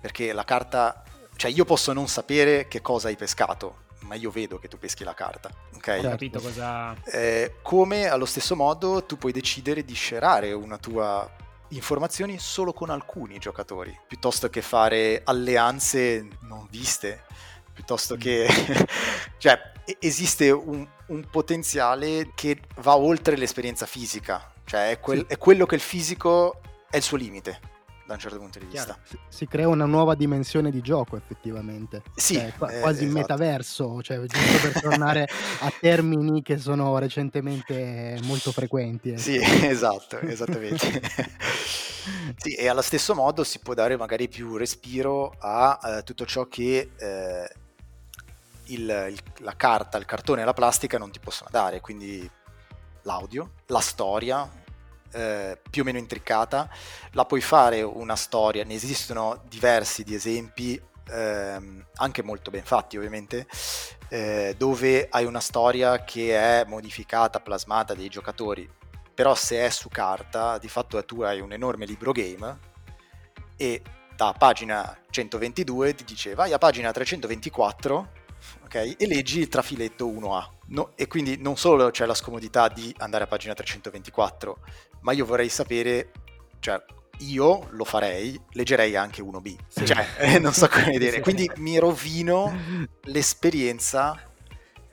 perché la carta, cioè io posso non sapere che cosa hai pescato, ma io vedo che tu peschi la carta. Ok? Ho capito cosa... Eh, come allo stesso modo tu puoi decidere di scerare una tua informazioni solo con alcuni giocatori, piuttosto che fare alleanze non viste, piuttosto che... cioè, esiste un, un potenziale che va oltre l'esperienza fisica cioè è, quel, è quello che il fisico è il suo limite da un certo punto di vista. Si, si crea una nuova dimensione di gioco effettivamente. Sì, cioè, eh, quasi esatto. metaverso, cioè, giusto per tornare a termini che sono recentemente molto frequenti. Eh. Sì, esatto, esattamente. sì, e allo stesso modo si può dare magari più respiro a uh, tutto ciò che uh, il, il, la carta, il cartone e la plastica non ti possono dare, quindi l'audio, la storia, eh, più o meno intricata, la puoi fare una storia, ne esistono diversi di esempi, ehm, anche molto ben fatti ovviamente, eh, dove hai una storia che è modificata, plasmata dai giocatori, però se è su carta, di fatto tu hai un enorme libro game e da pagina 122 ti dice vai a pagina 324 ok? E leggi il trafiletto 1A. No, e quindi non solo c'è la scomodità di andare a pagina 324, ma io vorrei sapere, cioè io lo farei, leggerei anche 1B, sì. cioè eh, non so come dire, quindi mi rovino l'esperienza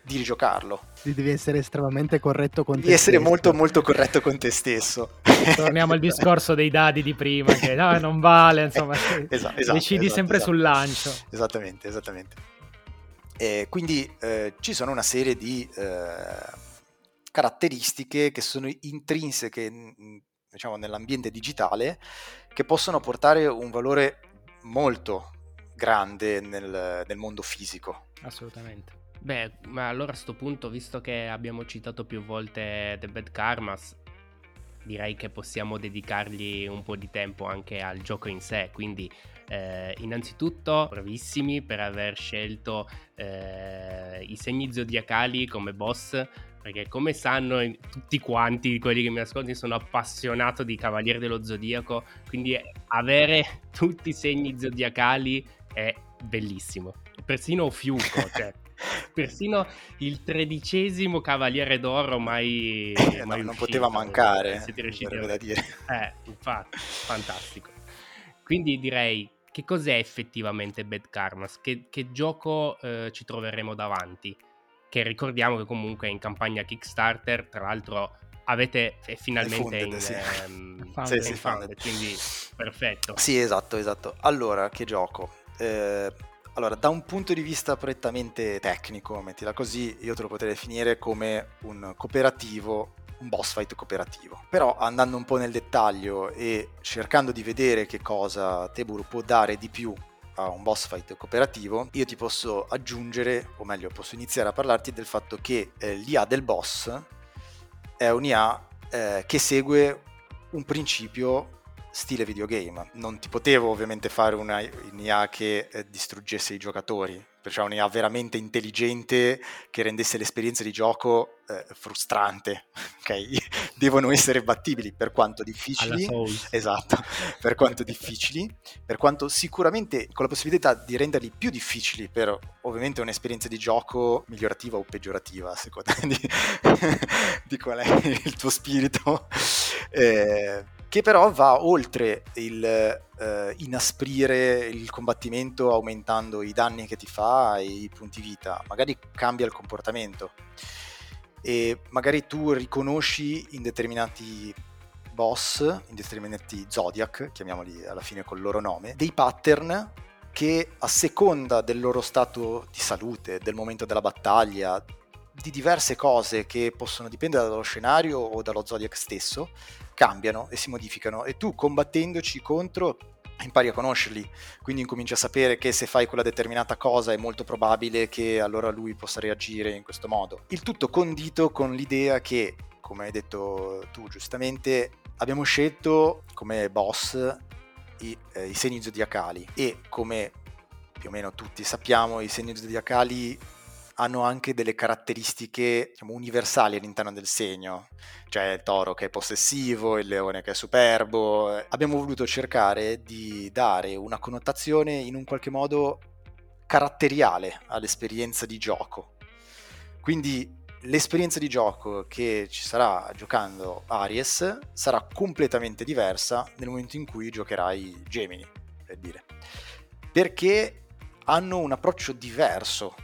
di rigiocarlo. Devi essere estremamente corretto con Devi te essere stesso. molto molto corretto con te stesso. Torniamo al discorso dei dadi di prima, che no, non vale, insomma, esatto, esatto, decidi esatto, sempre esatto. sul lancio. Esattamente, esattamente. E quindi eh, ci sono una serie di eh, caratteristiche che sono intrinseche diciamo, nell'ambiente digitale che possono portare un valore molto grande nel, nel mondo fisico. Assolutamente. Beh, ma allora a questo punto, visto che abbiamo citato più volte The Bad Karmas, direi che possiamo dedicargli un po' di tempo anche al gioco in sé, quindi eh, innanzitutto, bravissimi per aver scelto eh, i segni zodiacali come boss perché come sanno tutti quanti quelli che mi ascoltano sono appassionato di Cavaliere dello Zodiaco, quindi avere tutti i segni zodiacali è bellissimo. Persino Fiuco, cioè, persino il tredicesimo Cavaliere d'Oro mai, eh, mai no, non poteva mancare, siete riusciti a... da dire. Eh, infatti, fantastico. Quindi direi che cos'è effettivamente Bad Karmas? Che, che gioco eh, ci troveremo davanti? Che ricordiamo che comunque è in campagna Kickstarter, tra l'altro avete è finalmente funded, in, sì. ehm, funded, sì, sì, funded, quindi perfetto. Sì, esatto, esatto. Allora, che gioco? Eh, allora, da un punto di vista prettamente tecnico, mettila così, io te lo potrei definire come un cooperativo un boss fight cooperativo. Però andando un po' nel dettaglio e cercando di vedere che cosa Tebur può dare di più a un boss fight cooperativo, io ti posso aggiungere, o meglio, posso iniziare a parlarti del fatto che eh, l'IA del boss è un'IA eh, che segue un principio stile videogame. Non ti potevo ovviamente fare una IA che eh, distruggesse i giocatori, cioè un'IA veramente intelligente che rendesse l'esperienza di gioco eh, frustrante, ok? Devono essere battibili per quanto difficili, esatto, per quanto difficili, per quanto sicuramente con la possibilità di renderli più difficili per ovviamente un'esperienza di gioco migliorativa o peggiorativa, a seconda di, di qual è il tuo spirito. Eh, che però va oltre il eh, inasprire il combattimento aumentando i danni che ti fa e i punti vita, magari cambia il comportamento. E magari tu riconosci in determinati boss, in determinati zodiac, chiamiamoli alla fine col loro nome, dei pattern che a seconda del loro stato di salute, del momento della battaglia, di diverse cose che possono dipendere dallo scenario o dallo zodiac stesso, cambiano e si modificano. E tu combattendoci contro impari a conoscerli, quindi incominci a sapere che se fai quella determinata cosa è molto probabile che allora lui possa reagire in questo modo. Il tutto condito con l'idea che, come hai detto tu giustamente, abbiamo scelto come boss i, eh, i segni zodiacali. E come più o meno tutti sappiamo i segni zodiacali hanno anche delle caratteristiche diciamo, universali all'interno del segno, cioè il toro che è possessivo, il leone che è superbo. Abbiamo voluto cercare di dare una connotazione in un qualche modo caratteriale all'esperienza di gioco. Quindi l'esperienza di gioco che ci sarà giocando Aries sarà completamente diversa nel momento in cui giocherai Gemini, per dire. Perché hanno un approccio diverso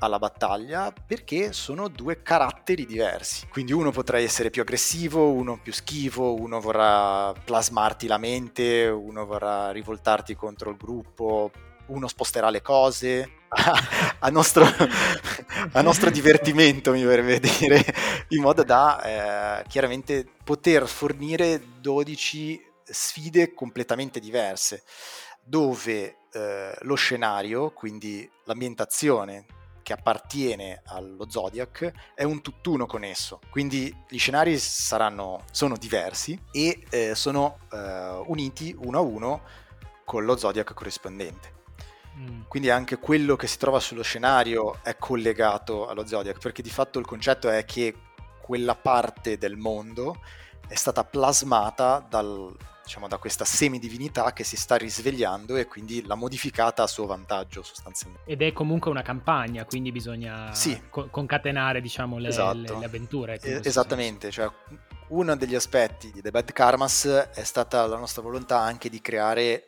alla battaglia perché sono due caratteri diversi. Quindi uno potrà essere più aggressivo, uno più schivo, uno vorrà plasmarti la mente, uno vorrà rivoltarti contro il gruppo, uno sposterà le cose. a, nostro, a nostro divertimento mi verrebbe dire in modo da eh, chiaramente poter fornire 12 sfide completamente diverse dove eh, lo scenario, quindi l'ambientazione che appartiene allo Zodiac è un tutt'uno con esso. Quindi gli scenari saranno, sono diversi e eh, sono eh, uniti uno a uno con lo Zodiac corrispondente. Mm. Quindi anche quello che si trova sullo scenario è collegato allo Zodiac, perché di fatto il concetto è che quella parte del mondo è stata plasmata dal, diciamo, da questa semidivinità che si sta risvegliando e quindi l'ha modificata a suo vantaggio sostanzialmente. Ed è comunque una campagna, quindi bisogna sì. co- concatenare diciamo, le, esatto. le, le avventure. Eh, esattamente, cioè, uno degli aspetti di The Bad Karmas è stata la nostra volontà anche di creare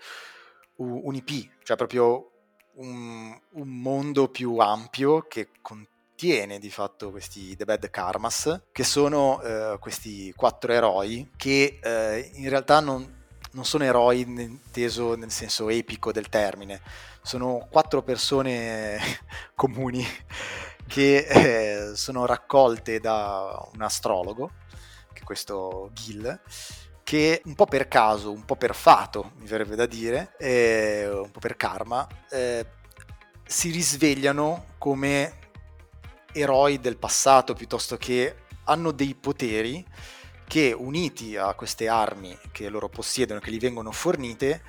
un IP, cioè proprio un, un mondo più ampio che contiene di fatto questi The Bad Karmas, che sono eh, questi quattro eroi che eh, in realtà non, non sono eroi inteso nel senso epico del termine, sono quattro persone comuni che eh, sono raccolte da un astrologo, che è questo Gil, che un po' per caso, un po' per fato, mi verrebbe da dire, eh, un po' per karma, eh, si risvegliano come eroi del passato piuttosto che hanno dei poteri che uniti a queste armi che loro possiedono, che gli vengono fornite,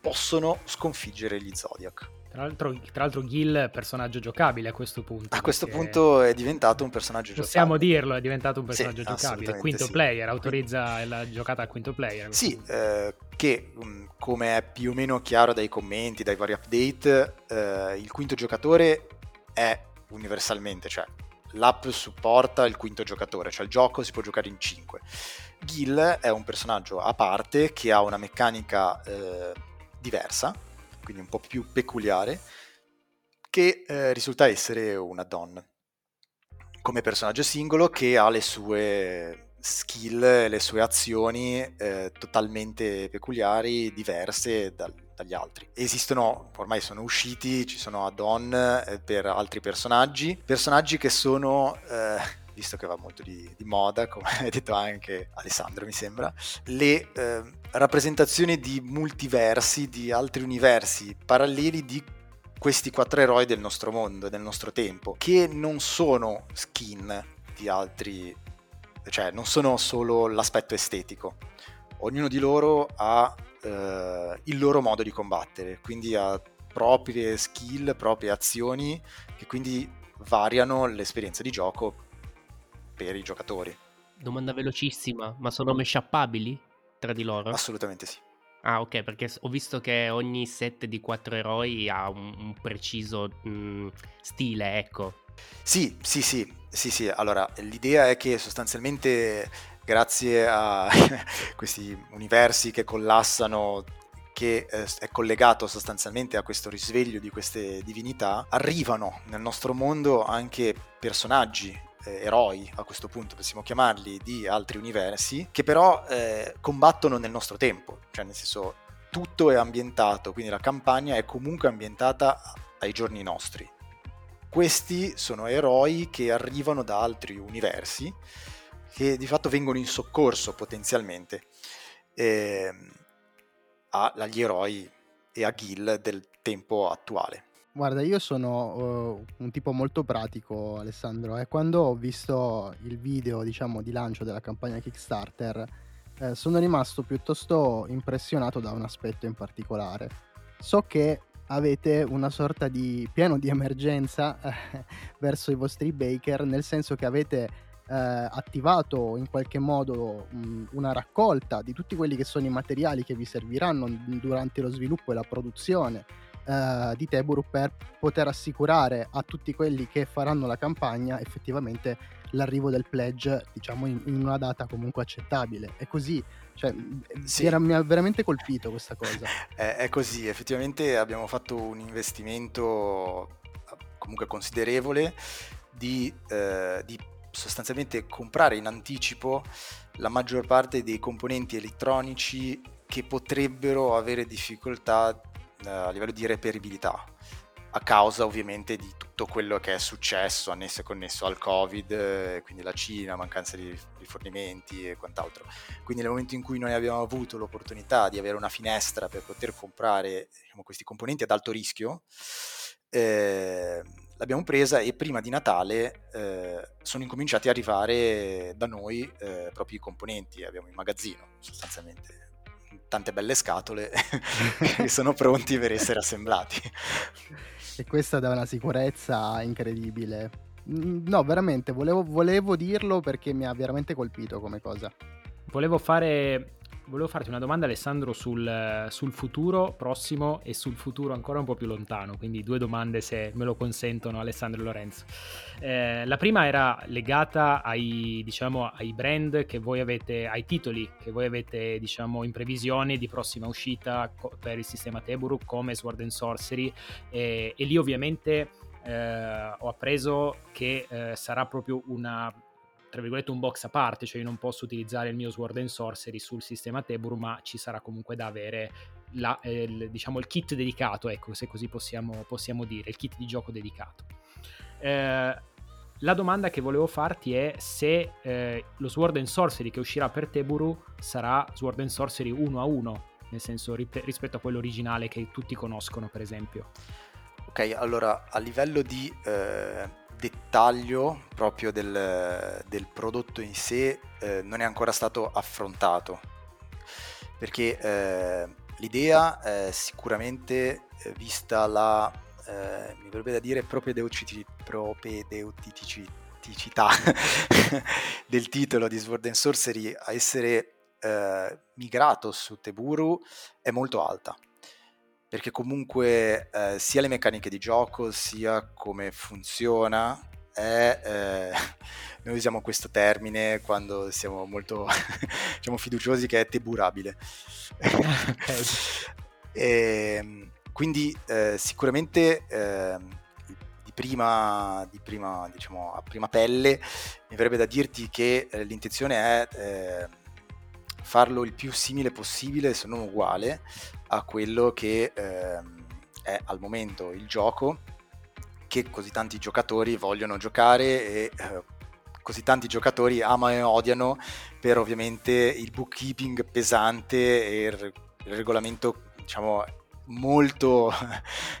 possono sconfiggere gli Zodiac. Tra l'altro, tra l'altro Gil è personaggio giocabile a questo punto. A questo punto è diventato un personaggio possiamo giocabile. Possiamo dirlo, è diventato un personaggio sì, giocabile. Quinto sì. player, autorizza la giocata al quinto player. Sì, eh, che um, come è più o meno chiaro dai commenti, dai vari update, eh, il quinto giocatore è universalmente, cioè l'app supporta il quinto giocatore, cioè il gioco si può giocare in 5. Gil è un personaggio a parte che ha una meccanica eh, diversa quindi un po' più peculiare, che eh, risulta essere una donna come personaggio singolo che ha le sue skill, le sue azioni eh, totalmente peculiari, diverse dal, dagli altri. Esistono, ormai sono usciti, ci sono add-on eh, per altri personaggi, personaggi che sono... Eh, visto che va molto di, di, moda, come ha detto anche Alessandro, mi sembra, le eh, rappresentazioni di multiversi, di altri universi paralleli di questi quattro eroi del nostro mondo, del nostro tempo, che non sono skin di altri, cioè non sono solo l'aspetto estetico. Ognuno di loro ha eh, il loro modo di combattere, quindi ha proprie skill, proprie azioni che quindi variano l'esperienza di gioco per i giocatori. Domanda velocissima, ma sono meshappabili tra di loro? Assolutamente sì. Ah, ok, perché ho visto che ogni set di quattro eroi ha un, un preciso mh, stile, ecco. Sì, sì, sì, sì, sì. Allora, l'idea è che sostanzialmente grazie a questi universi che collassano che eh, è collegato sostanzialmente a questo risveglio di queste divinità, arrivano nel nostro mondo anche personaggi eh, eroi a questo punto possiamo chiamarli di altri universi che però eh, combattono nel nostro tempo. Cioè nel senso tutto è ambientato quindi la campagna è comunque ambientata ai giorni nostri. Questi sono eroi che arrivano da altri universi che di fatto vengono in soccorso potenzialmente eh, agli eroi e a Gil del tempo attuale. Guarda, io sono uh, un tipo molto pratico, Alessandro, e quando ho visto il video, diciamo, di lancio della campagna Kickstarter, eh, sono rimasto piuttosto impressionato da un aspetto in particolare. So che avete una sorta di piano di emergenza eh, verso i vostri baker, nel senso che avete eh, attivato in qualche modo mh, una raccolta di tutti quelli che sono i materiali che vi serviranno durante lo sviluppo e la produzione eh, di Teburu per poter assicurare a tutti quelli che faranno la campagna effettivamente l'arrivo del pledge diciamo in, in una data comunque accettabile e così cioè, sì. era, mi ha veramente colpito questa cosa è, è così effettivamente abbiamo fatto un investimento comunque considerevole di, eh, di sostanzialmente comprare in anticipo la maggior parte dei componenti elettronici che potrebbero avere difficoltà eh, a livello di reperibilità a causa ovviamente di tutto quello che è successo annesso e connesso al covid eh, quindi la Cina, mancanza di rifornimenti e quant'altro. Quindi nel momento in cui noi abbiamo avuto l'opportunità di avere una finestra per poter comprare diciamo, questi componenti ad alto rischio eh, l'abbiamo presa e prima di Natale eh, sono incominciati a arrivare da noi eh, proprio i componenti, abbiamo in magazzino sostanzialmente tante belle scatole che sono pronti per essere assemblati. E questa dà una sicurezza incredibile. Mm, no, veramente, volevo, volevo dirlo perché mi ha veramente colpito come cosa. Volevo fare volevo farti una domanda Alessandro sul, sul, futuro prossimo e sul futuro ancora un po' più lontano, quindi due domande se me lo consentono Alessandro e Lorenzo. Eh, la prima era legata ai, diciamo, ai brand che voi avete, ai titoli che voi avete diciamo, in previsione di prossima uscita co- per il sistema Teburu come Sword and Sorcery e, e lì ovviamente eh, ho appreso che eh, sarà proprio una tra virgolette un box a parte, cioè io non posso utilizzare il mio Sword and Sorcery sul sistema Tebur, ma ci sarà comunque da avere la, eh, il, diciamo, il kit dedicato, ecco, se così possiamo, possiamo dire, il kit di gioco dedicato. Eh, la domanda che volevo farti è se eh, lo Sword and Sorcery che uscirà per Teburu sarà Sword and Sorcery 1 a 1, nel senso rip- rispetto a quello originale che tutti conoscono, per esempio. Ok, allora a livello di eh, dettaglio proprio del, del prodotto in sé eh, non è ancora stato affrontato. Perché eh, l'idea è sicuramente eh, vista la eh, mi verrebbe da dire propedeuticità del titolo di Sword and Sorcery a essere eh, migrato su Teburu è molto alta perché comunque eh, sia le meccaniche di gioco sia come funziona è, eh, noi usiamo questo termine quando siamo molto diciamo, fiduciosi che è teburabile. E, ehm, quindi eh, sicuramente ehm, di prima, di prima diciamo, a prima pelle mi verrebbe da dirti che eh, l'intenzione è ehm, farlo il più simile possibile se non uguale a quello che ehm, è al momento il gioco che così tanti giocatori vogliono giocare e eh, così tanti giocatori amano e odiano per ovviamente il bookkeeping pesante e il regolamento diciamo molto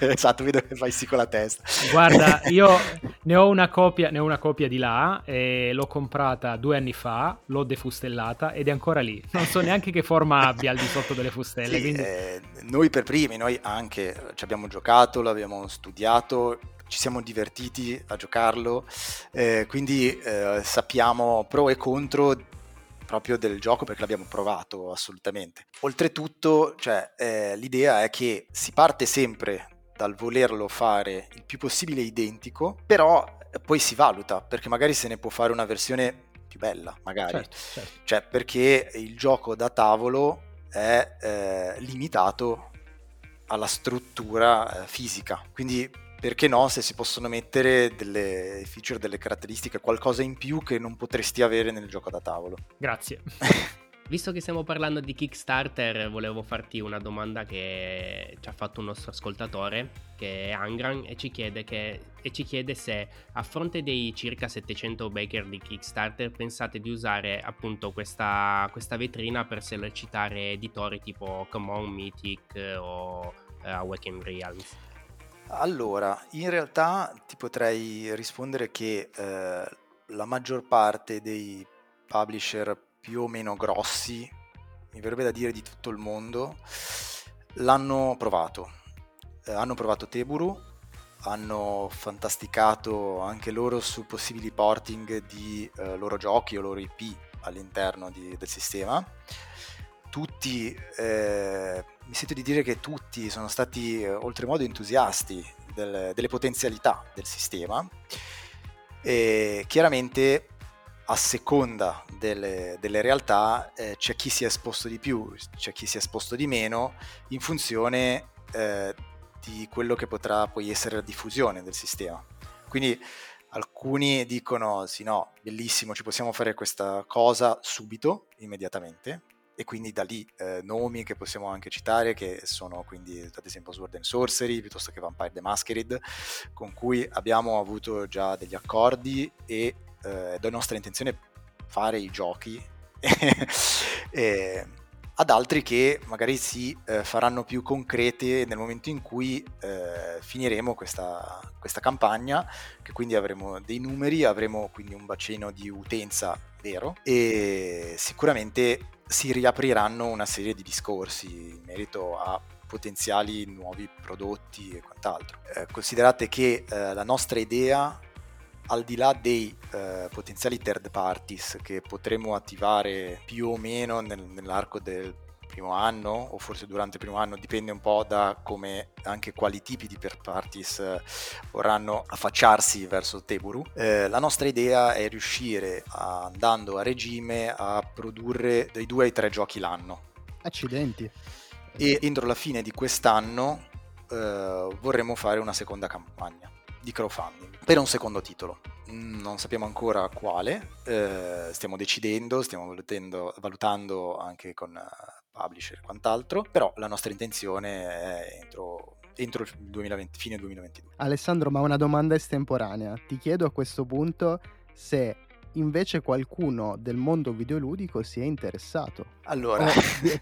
esatto vedo che fai sì con la testa. Guarda io ne ho una copia ne ho una copia di là e l'ho comprata due anni fa l'ho defustellata ed è ancora lì. Non so neanche che forma abbia al di sotto delle fustelle sì, quindi... eh, noi per primi noi anche ci abbiamo giocato l'abbiamo studiato ci siamo divertiti a giocarlo, eh, quindi eh, sappiamo pro e contro proprio del gioco perché l'abbiamo provato assolutamente. Oltretutto, cioè, eh, l'idea è che si parte sempre dal volerlo fare il più possibile identico, però poi si valuta, perché magari se ne può fare una versione più bella, magari. Certo, certo. Cioè, perché il gioco da tavolo è eh, limitato alla struttura eh, fisica. Quindi perché no se si possono mettere delle feature, delle caratteristiche, qualcosa in più che non potresti avere nel gioco da tavolo. Grazie. Visto che stiamo parlando di Kickstarter, volevo farti una domanda che ci ha fatto un nostro ascoltatore, che è Angran, e ci chiede, che, e ci chiede se a fronte dei circa 700 baker di Kickstarter pensate di usare appunto questa, questa vetrina per sollecitare editori tipo Common, Mythic o uh, Awaken Realms. Allora, in realtà ti potrei rispondere che eh, la maggior parte dei publisher più o meno grossi, mi verrebbe da dire di tutto il mondo, l'hanno provato. Eh, hanno provato Teburu, hanno fantasticato anche loro su possibili porting di eh, loro giochi o loro IP all'interno di, del sistema. Tutti, eh, mi sento di dire che tutti sono stati eh, oltremodo entusiasti del, delle potenzialità del sistema. E chiaramente a seconda delle, delle realtà eh, c'è chi si è esposto di più, c'è chi si è esposto di meno in funzione eh, di quello che potrà poi essere la diffusione del sistema. Quindi alcuni dicono sì no, bellissimo, ci possiamo fare questa cosa subito, immediatamente, e quindi da lì eh, nomi che possiamo anche citare che sono quindi ad esempio Sword and Sorcery piuttosto che Vampire the Masquerade con cui abbiamo avuto già degli accordi e eh, è nostra intenzione fare i giochi. E, ad altri che magari si eh, faranno più concrete nel momento in cui eh, finiremo questa, questa, campagna, che quindi avremo dei numeri, avremo quindi un bacino di utenza vero e sicuramente si riapriranno una serie di discorsi in merito a potenziali nuovi prodotti e quant'altro. Eh, considerate che eh, la nostra idea al di là dei eh, potenziali third parties che potremo attivare più o meno nel, nell'arco del primo anno o forse durante il primo anno, dipende un po' da come anche quali tipi di third parties eh, vorranno affacciarsi verso Teburu. Eh, la nostra idea è riuscire a, andando a regime a produrre dai due ai tre giochi l'anno. Accidenti. E entro la fine di quest'anno eh, vorremmo fare una seconda campagna di crowdfunding per un secondo titolo. Mm, non sappiamo ancora quale, eh, stiamo decidendo, stiamo valutando, valutando anche con uh, publisher e quant'altro, però la nostra intenzione è entro entro il 2020, fine 2022. Alessandro, ma una domanda estemporanea. Ti chiedo a questo punto se invece qualcuno del mondo videoludico si è interessato. Allora, oh,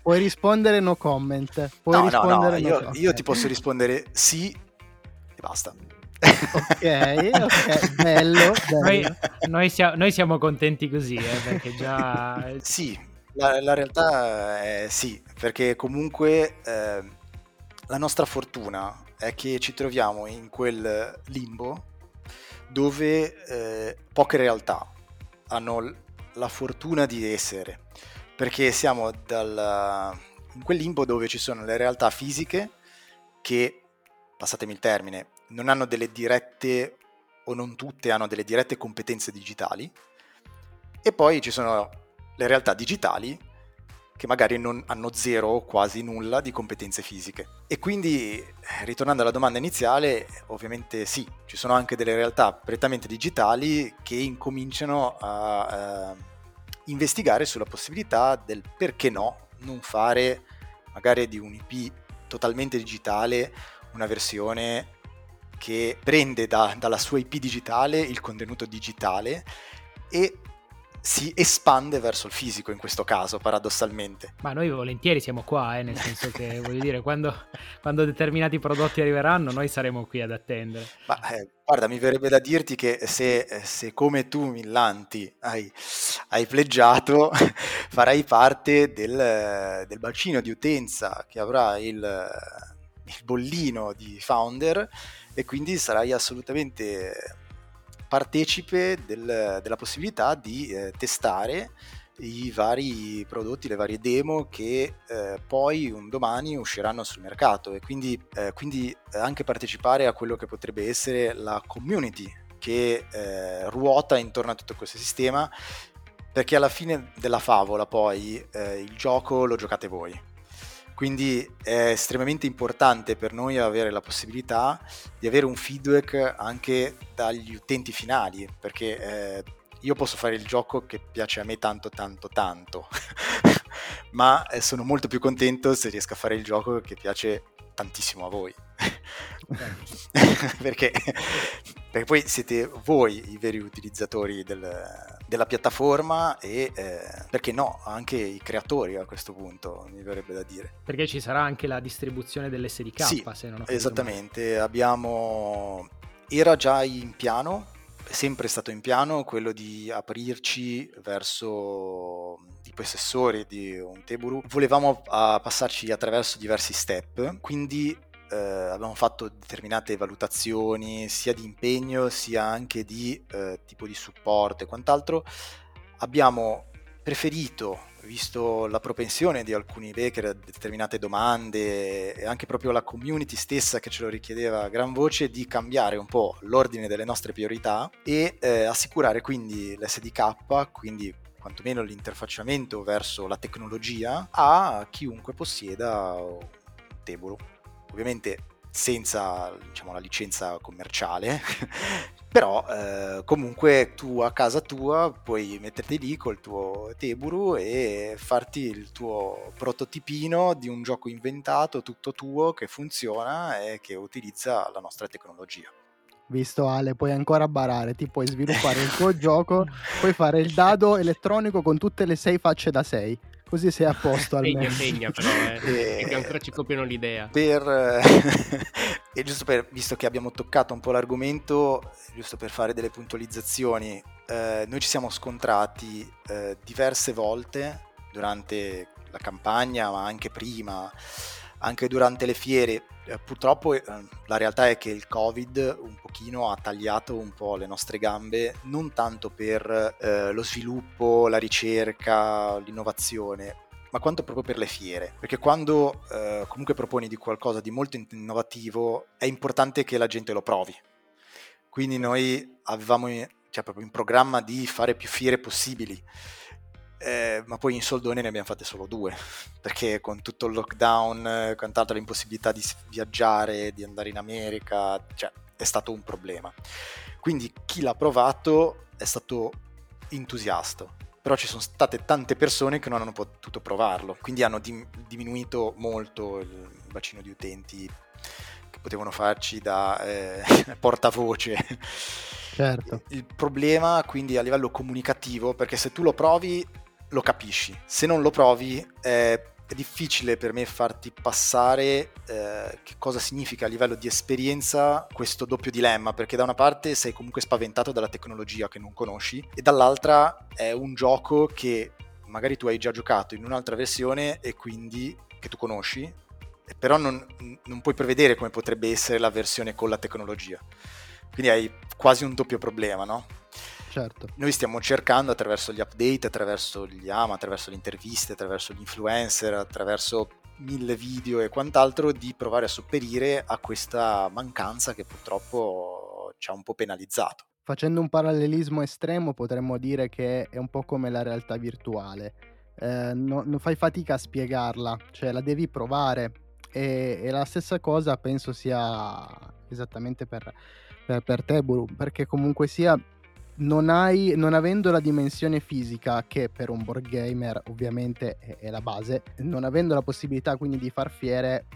puoi rispondere no comment. Puoi no, rispondere no, no, io, io ti posso rispondere sì e basta ok, ok, bello. bello. Noi, noi, siamo, noi, siamo contenti così, eh, perché già... sì, la, la, realtà è sì, perché comunque eh, la nostra fortuna è che ci troviamo in quel limbo dove eh, poche realtà hanno la fortuna di essere, perché siamo dal, in quel limbo dove ci sono le realtà fisiche che, passatemi il termine, non hanno delle dirette, o non tutte hanno delle dirette competenze digitali, e poi ci sono le realtà digitali che magari non hanno zero o quasi nulla di competenze fisiche. E quindi, eh, ritornando alla domanda iniziale, ovviamente sì, ci sono anche delle realtà prettamente digitali che incominciano a eh, investigare sulla possibilità del perché no non fare magari di un IP totalmente digitale una versione che prende da, dalla sua IP digitale il contenuto digitale e si espande verso il fisico in questo caso, paradossalmente. Ma noi volentieri siamo qua, eh, nel senso che voglio dire, quando, quando, determinati prodotti arriveranno, noi saremo qui ad attendere. Ma eh, guarda, mi verrebbe da dirti che se, se come tu, Millanti, hai, hai pleggiato, farai parte del, del, bacino di utenza che avrà il, il bollino di Founder e quindi sarai assolutamente partecipe del, della possibilità di eh, testare i vari prodotti, le varie demo che eh, poi un domani usciranno sul mercato e quindi, eh, quindi anche partecipare a quello che potrebbe essere la community che eh, ruota intorno a tutto questo sistema perché alla fine della favola poi eh, il gioco lo giocate voi quindi è estremamente importante per noi avere la possibilità di avere un feedback anche dagli utenti finali perché eh, io posso fare il gioco che piace a me tanto tanto tanto ma eh, sono molto più contento se riesco a fare il gioco che piace tantissimo a voi perché, perché, poi siete voi i veri utilizzatori del, della piattaforma e eh, perché no, anche i creatori a questo punto, mi verrebbe da dire. Perché ci sarà anche la distribuzione dell'SDK, sì, se non ho Esattamente, abbiamo... era già in piano, è sempre stato in piano quello di aprirci verso i possessori di un Teburu. Volevamo uh, passarci attraverso diversi step, quindi eh, abbiamo fatto determinate valutazioni sia di impegno sia anche di eh, tipo di supporto e quant'altro. Abbiamo preferito, visto la propensione di alcuni baker a determinate domande e anche proprio la community stessa che ce lo richiedeva a gran voce, di cambiare un po' l'ordine delle nostre priorità e eh, assicurare quindi l'SDK, quindi quantomeno l'interfacciamento verso la tecnologia, a chiunque possieda un Tebolo ovviamente senza diciamo, la licenza commerciale, però eh, comunque tu a casa tua puoi metterti lì col tuo Teburu e farti il tuo prototipino di un gioco inventato tutto tuo che funziona e che utilizza la nostra tecnologia. Visto Ale, puoi ancora barare, ti puoi sviluppare il tuo gioco, puoi fare il dado elettronico con tutte le sei facce da sei così sei a posto almeno. Pegna, pegna però, eh, perché ancora ci copiano l'idea. Per, e giusto per, visto che abbiamo toccato un po' l'argomento, giusto per fare delle puntualizzazioni, eh, noi ci siamo scontrati eh, diverse volte durante la campagna, ma anche prima, anche durante le fiere. Eh, purtroppo eh, la realtà è che il Covid un pochino ha tagliato un po' le nostre gambe, non tanto per eh, lo sviluppo, la ricerca, l'innovazione, ma quanto proprio per le fiere. Perché quando eh, comunque proponi di qualcosa di molto innovativo, è importante che la gente lo provi. Quindi noi avevamo cioè, proprio in programma di fare più fiere possibili eh, ma poi in soldoni ne abbiamo fatte solo due, perché con tutto il lockdown, con tanta l'impossibilità di viaggiare, di andare in America, cioè è stato un problema. Quindi chi l'ha provato è stato entusiasta, però ci sono state tante persone che non hanno potuto provarlo, quindi hanno dim- diminuito molto il bacino di utenti che potevano farci da eh, portavoce. Certo. Il problema quindi a livello comunicativo, perché se tu lo provi lo capisci. Se non lo provi è, è difficile per me farti passare eh, che cosa significa a livello di esperienza questo doppio dilemma, perché da una parte sei comunque spaventato dalla tecnologia che non conosci e dall'altra è un gioco che magari tu hai già giocato in un'altra versione e quindi che tu conosci, però non, non puoi prevedere come potrebbe essere la versione con la tecnologia. Quindi hai quasi un doppio problema, no? Certo. Noi stiamo cercando attraverso gli update, attraverso gli AMA, attraverso le interviste, attraverso gli influencer, attraverso mille video e quant'altro di provare a sopperire a questa mancanza che purtroppo ci ha un po' penalizzato. Facendo un parallelismo estremo potremmo dire che è un po' come la realtà virtuale. Eh, no, non fai fatica a spiegarla, cioè la devi provare e, e la stessa cosa penso sia esattamente per, per, per te Buru, perché comunque sia non, hai, non avendo la dimensione fisica, che per un board gamer ovviamente è, è la base, non avendo la possibilità quindi di far fiere,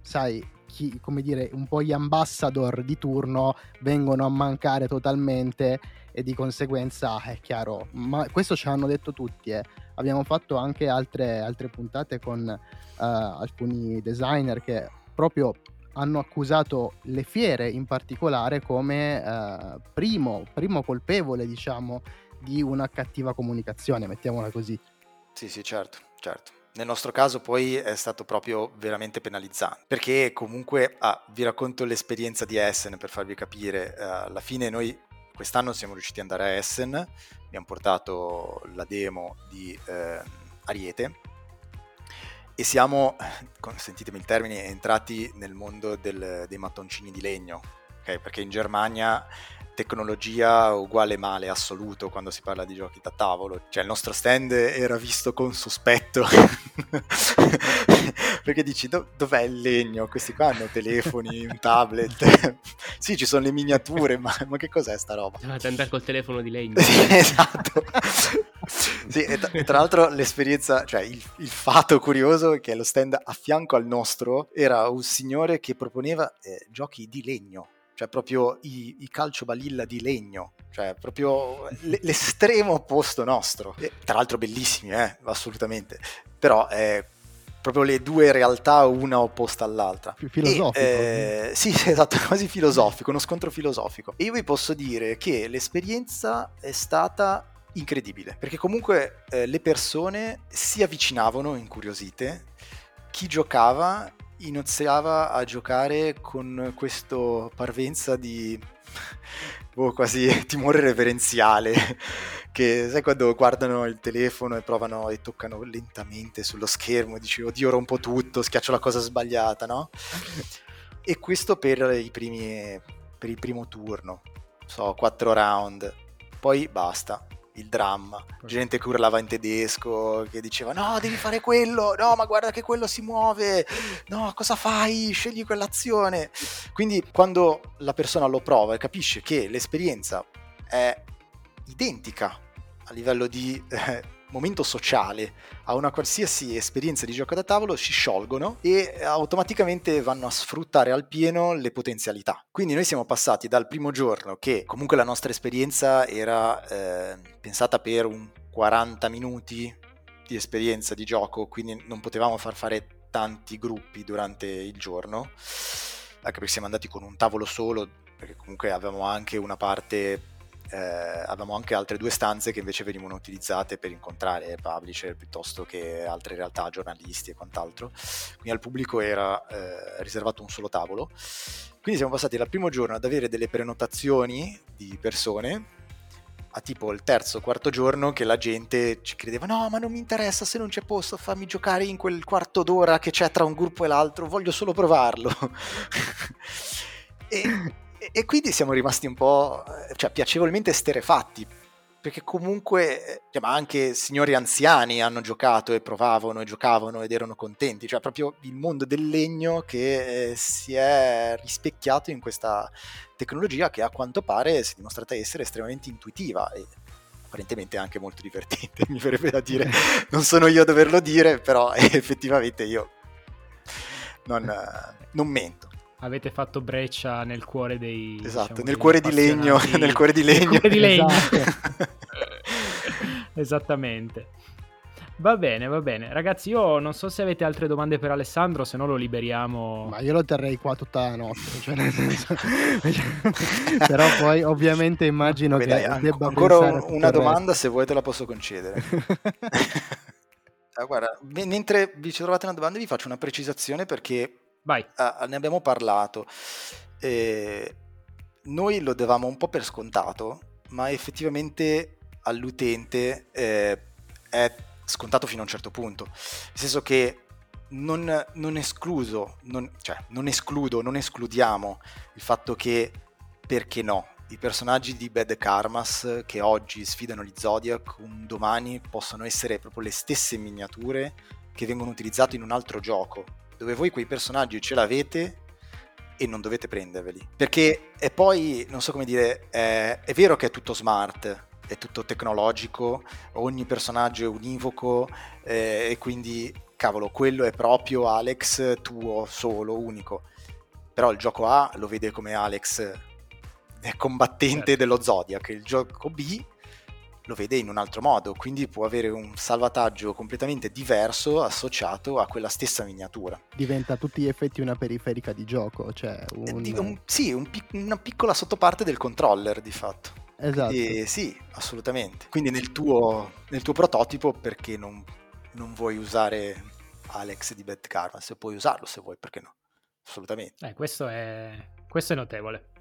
sai, chi, come dire, un po' gli ambassador di turno vengono a mancare totalmente e di conseguenza è chiaro, ma questo ce l'hanno detto tutti, eh. abbiamo fatto anche altre, altre puntate con uh, alcuni designer che proprio hanno accusato le fiere in particolare come eh, primo, primo colpevole, diciamo, di una cattiva comunicazione, mettiamola così. Sì, sì, certo, certo. Nel nostro caso poi è stato proprio veramente penalizzante, perché comunque, ah, vi racconto l'esperienza di Essen per farvi capire, uh, alla fine noi quest'anno siamo riusciti ad andare a Essen, abbiamo portato la demo di eh, Ariete e siamo, consentitemi il termine, entrati nel mondo del, dei mattoncini di legno, okay? perché in Germania tecnologia uguale male assoluto quando si parla di giochi da tavolo. Cioè il nostro stand era visto con sospetto. Perché dici Do- dov'è il legno? Questi qua hanno telefoni, un tablet. sì, ci sono le miniature, ma, ma che cos'è sta roba? Dovete andare col telefono di legno. esatto. sì, e, tra, e, tra l'altro l'esperienza, cioè il, il, fatto curioso è che lo stand a fianco al nostro era un signore che proponeva eh, giochi di legno cioè proprio i, i calcio balilla di legno, cioè proprio l'estremo opposto nostro. E, tra l'altro bellissimi, eh, assolutamente, però è proprio le due realtà una opposta all'altra. Più filosofico. E, eh, sì, esatto, quasi filosofico, uno scontro filosofico. E io vi posso dire che l'esperienza è stata incredibile, perché comunque eh, le persone si avvicinavano incuriosite, chi giocava iniziava a giocare con questo parvenza di boh, quasi timore reverenziale che sai quando guardano il telefono e provano e toccano lentamente sullo schermo e dici oddio rompo tutto schiaccio la cosa sbagliata no? e questo per i primi per il primo turno so quattro round poi basta il dramma, gente che urlava in tedesco, che diceva no, devi fare quello, no, ma guarda che quello si muove, no, cosa fai? Scegli quell'azione. Quindi quando la persona lo prova e capisce che l'esperienza è identica a livello di eh, momento sociale a una qualsiasi esperienza di gioco da tavolo si sciolgono e automaticamente vanno a sfruttare al pieno le potenzialità. Quindi noi siamo passati dal primo giorno che comunque la nostra esperienza era eh, pensata per un 40 minuti di esperienza di gioco, quindi non potevamo far fare tanti gruppi durante il giorno, anche perché siamo andati con un tavolo solo, perché comunque avevamo anche una parte eh, avevamo anche altre due stanze che invece venivano utilizzate per incontrare publisher piuttosto che altre realtà, giornalisti e quant'altro. Quindi al pubblico era eh, riservato un solo tavolo. Quindi siamo passati dal primo giorno ad avere delle prenotazioni di persone a tipo il terzo, quarto giorno che la gente ci credeva no ma non mi interessa se non c'è posto fammi giocare in quel quarto d'ora che c'è tra un gruppo e l'altro voglio solo provarlo e e, quindi siamo rimasti un po' cioè, piacevolmente sterefatti perché comunque cioè, ma anche signori anziani hanno giocato e provavano e giocavano ed erano contenti, cioè proprio il mondo del legno che eh, si è rispecchiato in questa tecnologia che a quanto pare si è dimostrata essere estremamente intuitiva e apparentemente anche molto divertente, mi verrebbe da dire, non sono io a doverlo dire, però effettivamente io non, non mento avete fatto breccia nel cuore dei esatto diciamo, nel, cuore legno, nel cuore di legno nel cuore di legno esatto. esattamente Va bene, va bene. Ragazzi, io non so se avete altre domande per Alessandro, se no lo liberiamo. Ma io lo terrei qua tutta la notte. Cioè nel senso... Però poi ovviamente immagino Vabbè, che dai, debba ancora una domanda, se vuoi te la posso concedere. ah, guarda, mentre vi ci trovate una domanda vi faccio una precisazione perché Vai. Ah, ne abbiamo parlato. Eh, noi lo davamo un po' per scontato, ma effettivamente all'utente eh, è scontato fino a un certo punto. Nel senso che non, non escluso, non, cioè non escludo, non escludiamo il fatto che, perché no, i personaggi di Bad Karmas che oggi sfidano gli Zodiac un domani possono essere proprio le stesse miniature che vengono utilizzate in un altro gioco dove voi quei personaggi ce l'avete e non dovete prenderveli. Perché e poi, non so come dire, è, è vero che è tutto smart, è tutto tecnologico, ogni personaggio è univoco eh, e quindi, cavolo, quello è proprio Alex tuo, solo, unico. Però il gioco A lo vede come Alex è combattente certo. dello Zodiac, il gioco B lo vede in un altro modo, quindi può avere un salvataggio completamente diverso associato a quella stessa miniatura. Diventa a tutti gli effetti una periferica di gioco, cioè un... un sì, un pic- una piccola sottoparte del controller di fatto. Esatto. Quindi, sì, assolutamente. Quindi nel tuo, nel tuo prototipo perché non, non, vuoi usare Alex di Bad Karma? Se puoi usarlo se vuoi, perché no? Assolutamente. Eh, questo, è, questo è notevole.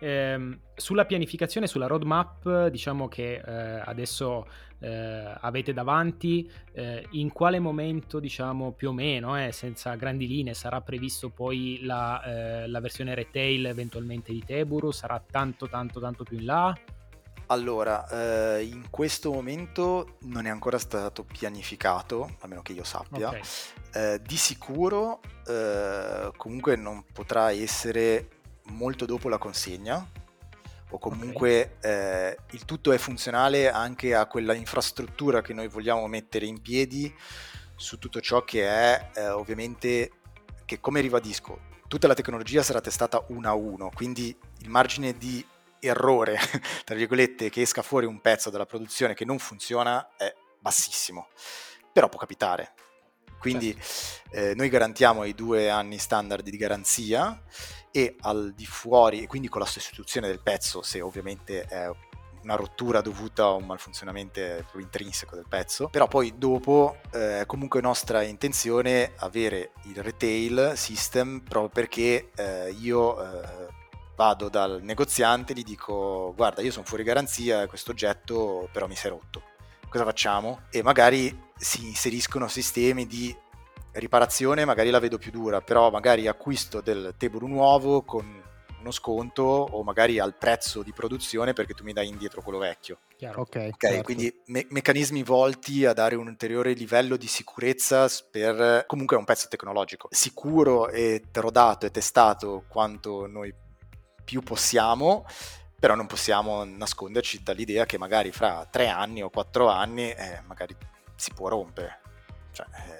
Ehm, sulla pianificazione, sulla roadmap, diciamo che eh, adesso eh, avete davanti, eh, in quale momento, diciamo più o meno, eh, senza grandi linee, sarà previsto poi la, eh, la versione retail eventualmente di Teburu? Sarà tanto, tanto, tanto più in là? Allora, eh, in questo momento non è ancora stato pianificato, a meno che io sappia. Okay. Eh, di sicuro eh, comunque non potrà essere molto dopo la consegna, o comunque okay. eh, il tutto è funzionale anche a quella infrastruttura che noi vogliamo mettere in piedi su tutto ciò che è eh, ovviamente che come ribadisco tutta la tecnologia sarà testata uno a uno quindi il margine di errore tra virgolette che esca fuori un pezzo della produzione che non funziona è bassissimo però può capitare quindi certo. eh, noi garantiamo i due anni standard di garanzia e al di fuori, e quindi con la sostituzione del pezzo, se ovviamente è una rottura dovuta a un malfunzionamento intrinseco del pezzo, però poi dopo eh, comunque nostra intenzione avere il retail system proprio perché eh, io eh, vado dal negoziante e gli dico guarda io sono fuori garanzia questo oggetto però mi si è rotto cosa facciamo? E magari si inseriscono sistemi di riparazione magari la vedo più dura, però magari acquisto del Teburu nuovo con uno sconto o magari al prezzo di produzione perché tu mi dai indietro quello vecchio. Chiaro. Ok, okay certo. quindi me- meccanismi volti a dare un ulteriore livello di sicurezza per comunque è un pezzo tecnologico sicuro e rodato e testato quanto noi più possiamo però non possiamo nasconderci dall'idea che magari fra tre anni o quattro anni eh, magari si può rompere cioè, eh,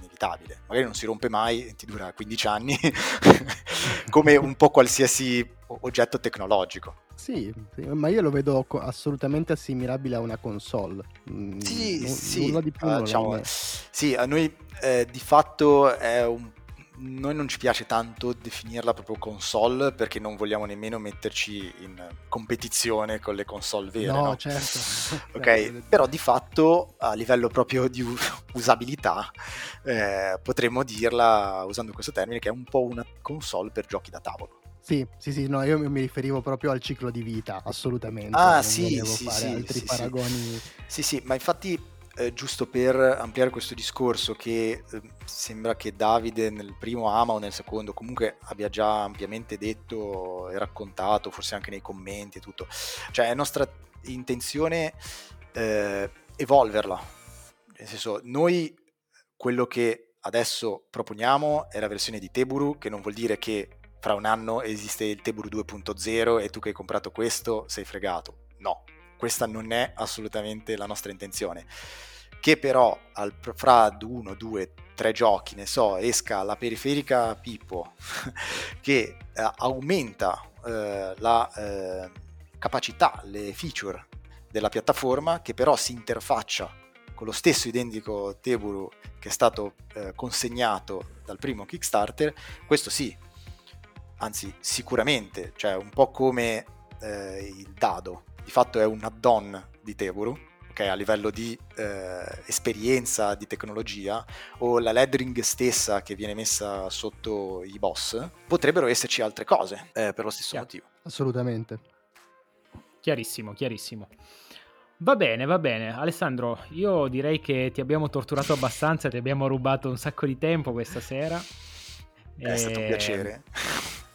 inevitabile. Magari non si rompe mai, ti dura 15 anni, come un po' qualsiasi oggetto tecnologico. Sì, ma io lo vedo assolutamente assimilabile a una console. Mm, sì, n- sì. Nulla di più. Uh, diciamo, sì, a noi eh, di fatto è un noi non ci piace tanto definirla proprio console perché non vogliamo nemmeno metterci in competizione con le console vere. No, no? certo. ok, però di fatto a livello proprio di usabilità eh, potremmo dirla usando questo termine che è un po' una console per giochi da tavolo. Sì, sì, sì, no, io mi riferivo proprio al ciclo di vita, assolutamente. Ah, non sì, sì, fare sì, altri sì, paragoni. Sì. sì, sì, ma infatti eh, giusto per ampliare questo discorso che eh, sembra che Davide nel primo ama o nel secondo comunque abbia già ampiamente detto e raccontato, forse anche nei commenti e tutto. Cioè è nostra intenzione eh, evolverla. Nel senso, noi quello che adesso proponiamo è la versione di Teburu, che non vuol dire che fra un anno esiste il Teburu 2.0 e tu che hai comprato questo sei fregato. No, questa non è assolutamente la nostra intenzione. Che però al, fra uno, due, tre giochi, ne so, esca la periferica Pippo che eh, aumenta eh, la eh, capacità, le feature della piattaforma, che però si interfaccia con lo stesso identico Teburu che è stato eh, consegnato dal primo Kickstarter, questo sì, anzi sicuramente, cioè un po' come eh, il dado, di fatto è un add-on di Teburu, okay, a livello di eh, esperienza, di tecnologia, o la lettering stessa che viene messa sotto i boss, potrebbero esserci altre cose eh, per lo stesso Chiaro. motivo. Assolutamente. Chiarissimo, chiarissimo. Va bene, va bene. Alessandro, io direi che ti abbiamo torturato abbastanza, ti abbiamo rubato un sacco di tempo questa sera. È e... stato un piacere.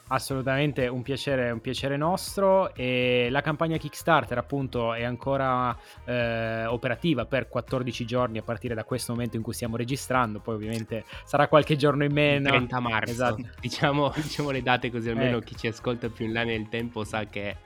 Assolutamente un piacere, un piacere nostro e la campagna Kickstarter appunto è ancora eh, operativa per 14 giorni a partire da questo momento in cui stiamo registrando, poi ovviamente sarà qualche giorno in meno. 30 marzo, esatto. diciamo, diciamo le date così almeno ecco. chi ci ascolta più in là nel tempo sa che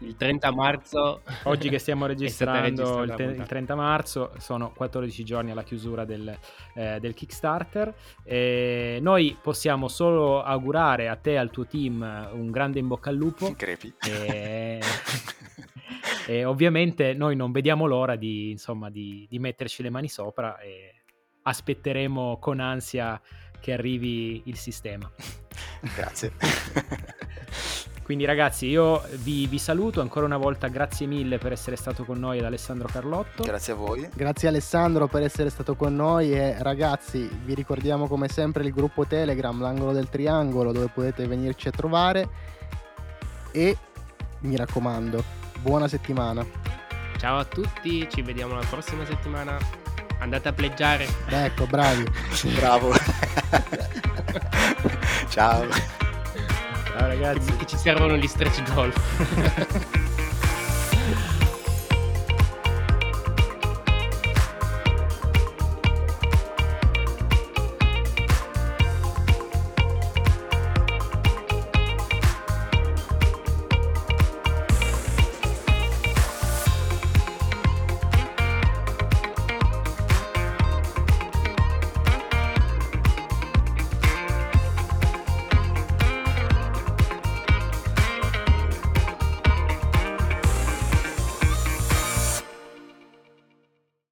il 30 marzo. Oggi che stiamo registrando il, te- il, 30 marzo, sono 14 giorni alla chiusura del, eh, del Kickstarter. E noi possiamo solo augurare a te e al tuo team un grande in bocca al lupo. Crepi. E... e ovviamente noi non vediamo l'ora di, insomma, di, di metterci le mani sopra e aspetteremo con ansia che arrivi il sistema. Grazie. Quindi ragazzi io vi, vi, saluto ancora una volta, grazie mille per essere stato con noi ad Alessandro Carlotto. Grazie a voi. Grazie Alessandro per essere stato con noi e ragazzi vi ricordiamo come sempre il gruppo Telegram, l'angolo del triangolo dove potete venirci a trovare e mi raccomando, buona settimana. Ciao a tutti, ci vediamo la prossima settimana. Andate a pleggiare. Ecco, bravi. Bravo. Ciao. Ciao ragazzi. Che ci servono gli stretch golf.